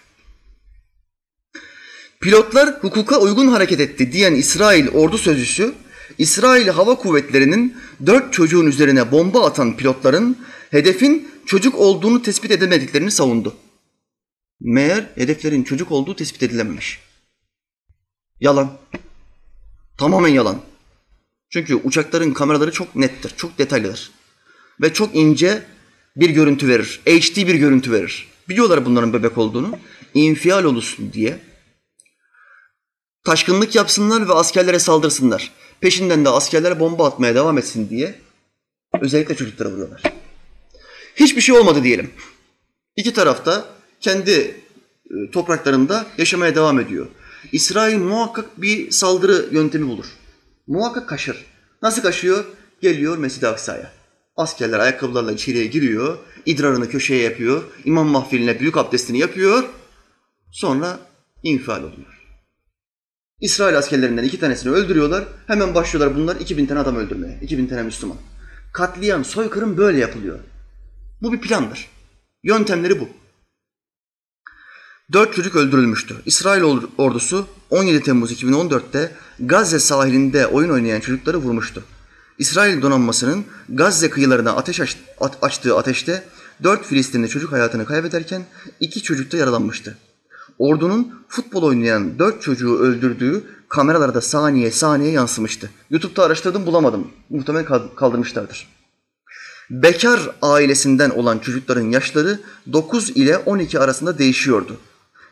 Pilotlar hukuka uygun hareket etti diyen İsrail ordu sözcüsü, İsrail Hava Kuvvetleri'nin dört çocuğun üzerine bomba atan pilotların hedefin çocuk olduğunu tespit edemediklerini savundu. Meğer hedeflerin çocuk olduğu tespit edilememiş. Yalan. Tamamen yalan. Çünkü uçakların kameraları çok nettir, çok detaylıdır. Ve çok ince bir görüntü verir. HD bir görüntü verir. Biliyorlar bunların bebek olduğunu. İnfial olursun diye. Taşkınlık yapsınlar ve askerlere saldırsınlar. Peşinden de askerler bomba atmaya devam etsin diye özellikle çocuklara vuruyorlar. Hiçbir şey olmadı diyelim. İki tarafta kendi e, topraklarında yaşamaya devam ediyor. İsrail muhakkak bir saldırı yöntemi bulur. Muhakkak kaşır. Nasıl kaşıyor? Geliyor Mescid-i Aksa'ya. Askerler ayakkabılarla içeriye giriyor, idrarını köşeye yapıyor, imam mahfiline büyük abdestini yapıyor, sonra infial oluyor. İsrail askerlerinden iki tanesini öldürüyorlar, hemen başlıyorlar bunlar 2000 tane adam öldürmeye, 2000 tane Müslüman. Katliam, soykırım böyle yapılıyor. Bu bir plandır. Yöntemleri bu. Dört çocuk öldürülmüştü. İsrail ordusu 17 Temmuz 2014'te Gazze sahilinde oyun oynayan çocukları vurmuştu. İsrail donanmasının Gazze kıyılarına ateş aç, açtığı ateşte dört Filistinli çocuk hayatını kaybederken iki çocuk da yaralanmıştı. Ordunun futbol oynayan dört çocuğu öldürdüğü kameralarda saniye saniye yansımıştı. YouTube'da araştırdım bulamadım. Muhtemelen kaldırmışlardır. Bekar ailesinden olan çocukların yaşları 9 ile 12 arasında değişiyordu.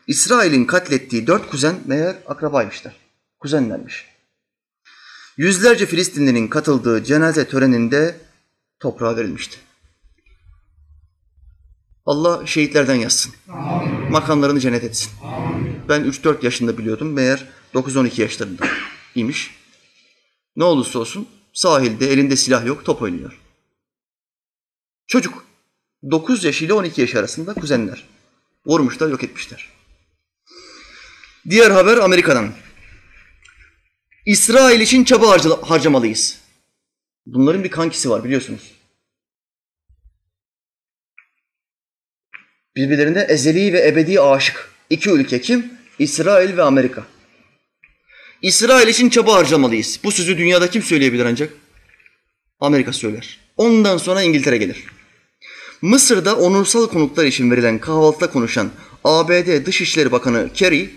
İsrail'in katlettiği dört kuzen meğer akrabaymışlar. Kuzenlermiş. Yüzlerce Filistinlinin katıldığı cenaze töreninde toprağa verilmişti. Allah şehitlerden yazsın. Amin. Makamlarını cennet etsin. Ben 3-4 yaşında biliyordum. Meğer 9-12 yaşlarında imiş. Ne olursa olsun sahilde elinde silah yok top oynuyor. Çocuk. 9 yaş ile 12 yaş arasında kuzenler. Vurmuşlar, yok etmişler. Diğer haber Amerika'dan. İsrail için çaba harcamalıyız. Bunların bir kankisi var biliyorsunuz. Birbirlerine ezeli ve ebedi aşık. İki ülke kim? İsrail ve Amerika. İsrail için çaba harcamalıyız. Bu sözü dünyada kim söyleyebilir ancak? Amerika söyler. Ondan sonra İngiltere gelir. Mısır'da onursal konuklar için verilen kahvaltıda konuşan ABD Dışişleri Bakanı Kerry,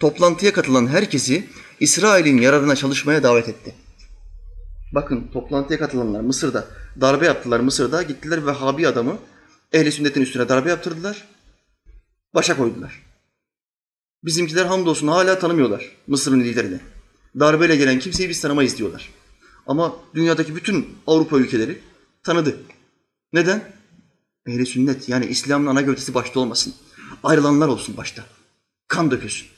toplantıya katılan herkesi İsrail'in yararına çalışmaya davet etti. Bakın toplantıya katılanlar Mısır'da darbe yaptılar Mısır'da. Gittiler Vehhabi adamı ehli sünnetin üstüne darbe yaptırdılar. Başa koydular. Bizimkiler hamdolsun hala tanımıyorlar Mısır'ın liderini. Darbeyle gelen kimseyi biz tanımayız diyorlar. Ama dünyadaki bütün Avrupa ülkeleri tanıdı. Neden? Ehli sünnet yani İslam'ın ana gövdesi başta olmasın. Ayrılanlar olsun başta. Kan dökülsün.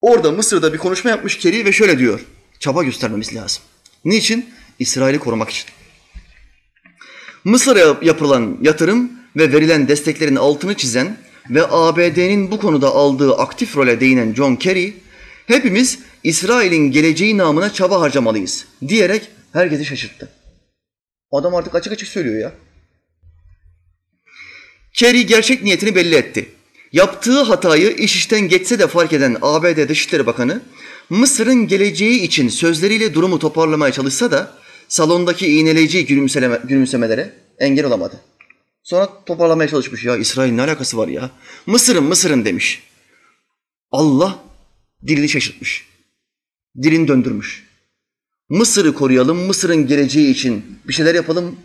Orada Mısır'da bir konuşma yapmış Keri ve şöyle diyor. Çaba göstermemiz lazım. Niçin? İsrail'i korumak için. Mısır'a yapılan yatırım ve verilen desteklerin altını çizen ve ABD'nin bu konuda aldığı aktif role değinen John Kerry, hepimiz İsrail'in geleceği namına çaba harcamalıyız diyerek herkesi şaşırttı. Adam artık açık açık söylüyor ya. Kerry gerçek niyetini belli etti. Yaptığı hatayı iş işten geçse de fark eden ABD Dışişleri Bakanı, Mısır'ın geleceği için sözleriyle durumu toparlamaya çalışsa da salondaki iğneleyici gülümseleme, gülümsemelere engel olamadı. Sonra toparlamaya çalışmış. Ya İsrail ne alakası var ya? Mısır'ın Mısır'ın demiş. Allah dilini şaşırtmış. Dilini döndürmüş. Mısır'ı koruyalım, Mısır'ın geleceği için bir şeyler yapalım,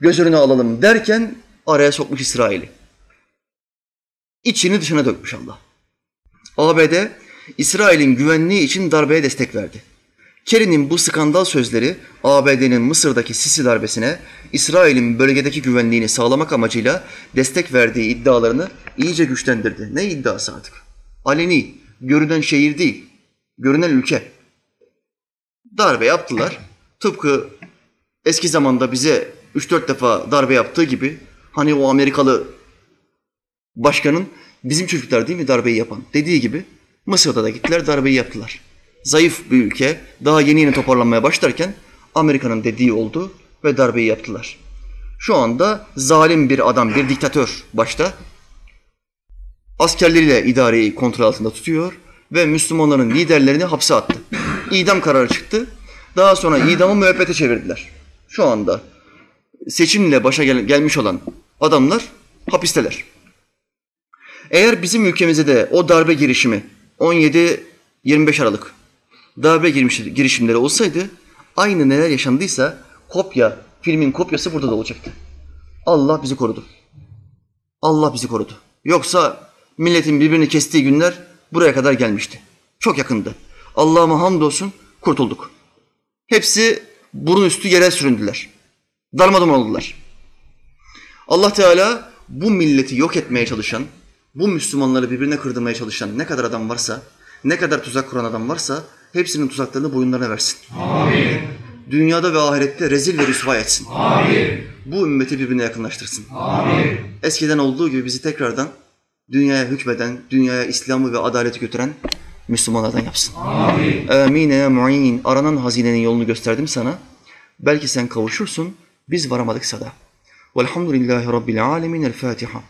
göz önüne alalım derken araya sokmuş İsrail'i. İçini dışına dökmüş Allah. ABD, İsrail'in güvenliği için darbeye destek verdi. Kerry'nin bu skandal sözleri ABD'nin Mısır'daki Sisi darbesine İsrail'in bölgedeki güvenliğini sağlamak amacıyla destek verdiği iddialarını iyice güçlendirdi. Ne iddiası artık? Aleni, görünen şehir değil, görünen ülke. Darbe yaptılar. Tıpkı eski zamanda bize 3-4 defa darbe yaptığı gibi hani o Amerikalı başkanın bizim çocuklar değil mi darbeyi yapan dediği gibi Mısır'da da gittiler darbeyi yaptılar. Zayıf bir ülke daha yeni yeni toparlanmaya başlarken Amerika'nın dediği oldu ve darbeyi yaptılar. Şu anda zalim bir adam, bir diktatör başta askerleriyle idareyi kontrol altında tutuyor ve Müslümanların liderlerini hapse attı. İdam kararı çıktı. Daha sonra idamı müebbete çevirdiler. Şu anda seçimle başa gel- gelmiş olan adamlar hapisteler. Eğer bizim ülkemizde de o darbe girişimi 17-25 Aralık darbe girişimleri olsaydı aynı neler yaşandıysa kopya, filmin kopyası burada da olacaktı. Allah bizi korudu. Allah bizi korudu. Yoksa milletin birbirini kestiği günler buraya kadar gelmişti. Çok yakındı. Allah'ıma hamdolsun kurtulduk. Hepsi burun üstü yere süründüler. Darmadağın oldular. Allah Teala bu milleti yok etmeye çalışan, bu Müslümanları birbirine kırdırmaya çalışan ne kadar adam varsa, ne kadar tuzak kuran adam varsa hepsinin tuzaklarını boyunlarına versin. Amin. Dünyada ve ahirette rezil ve rüsva etsin. Amin. Bu ümmeti birbirine yakınlaştırsın. Amin. Eskiden olduğu gibi bizi tekrardan dünyaya hükmeden, dünyaya İslam'ı ve adaleti götüren Müslümanlardan yapsın. Amin. Amin ya mu'in. Aranan hazinenin yolunu gösterdim sana. Belki sen kavuşursun, biz varamadıksa da. Velhamdülillahi Rabbil alemin. El Fatiha.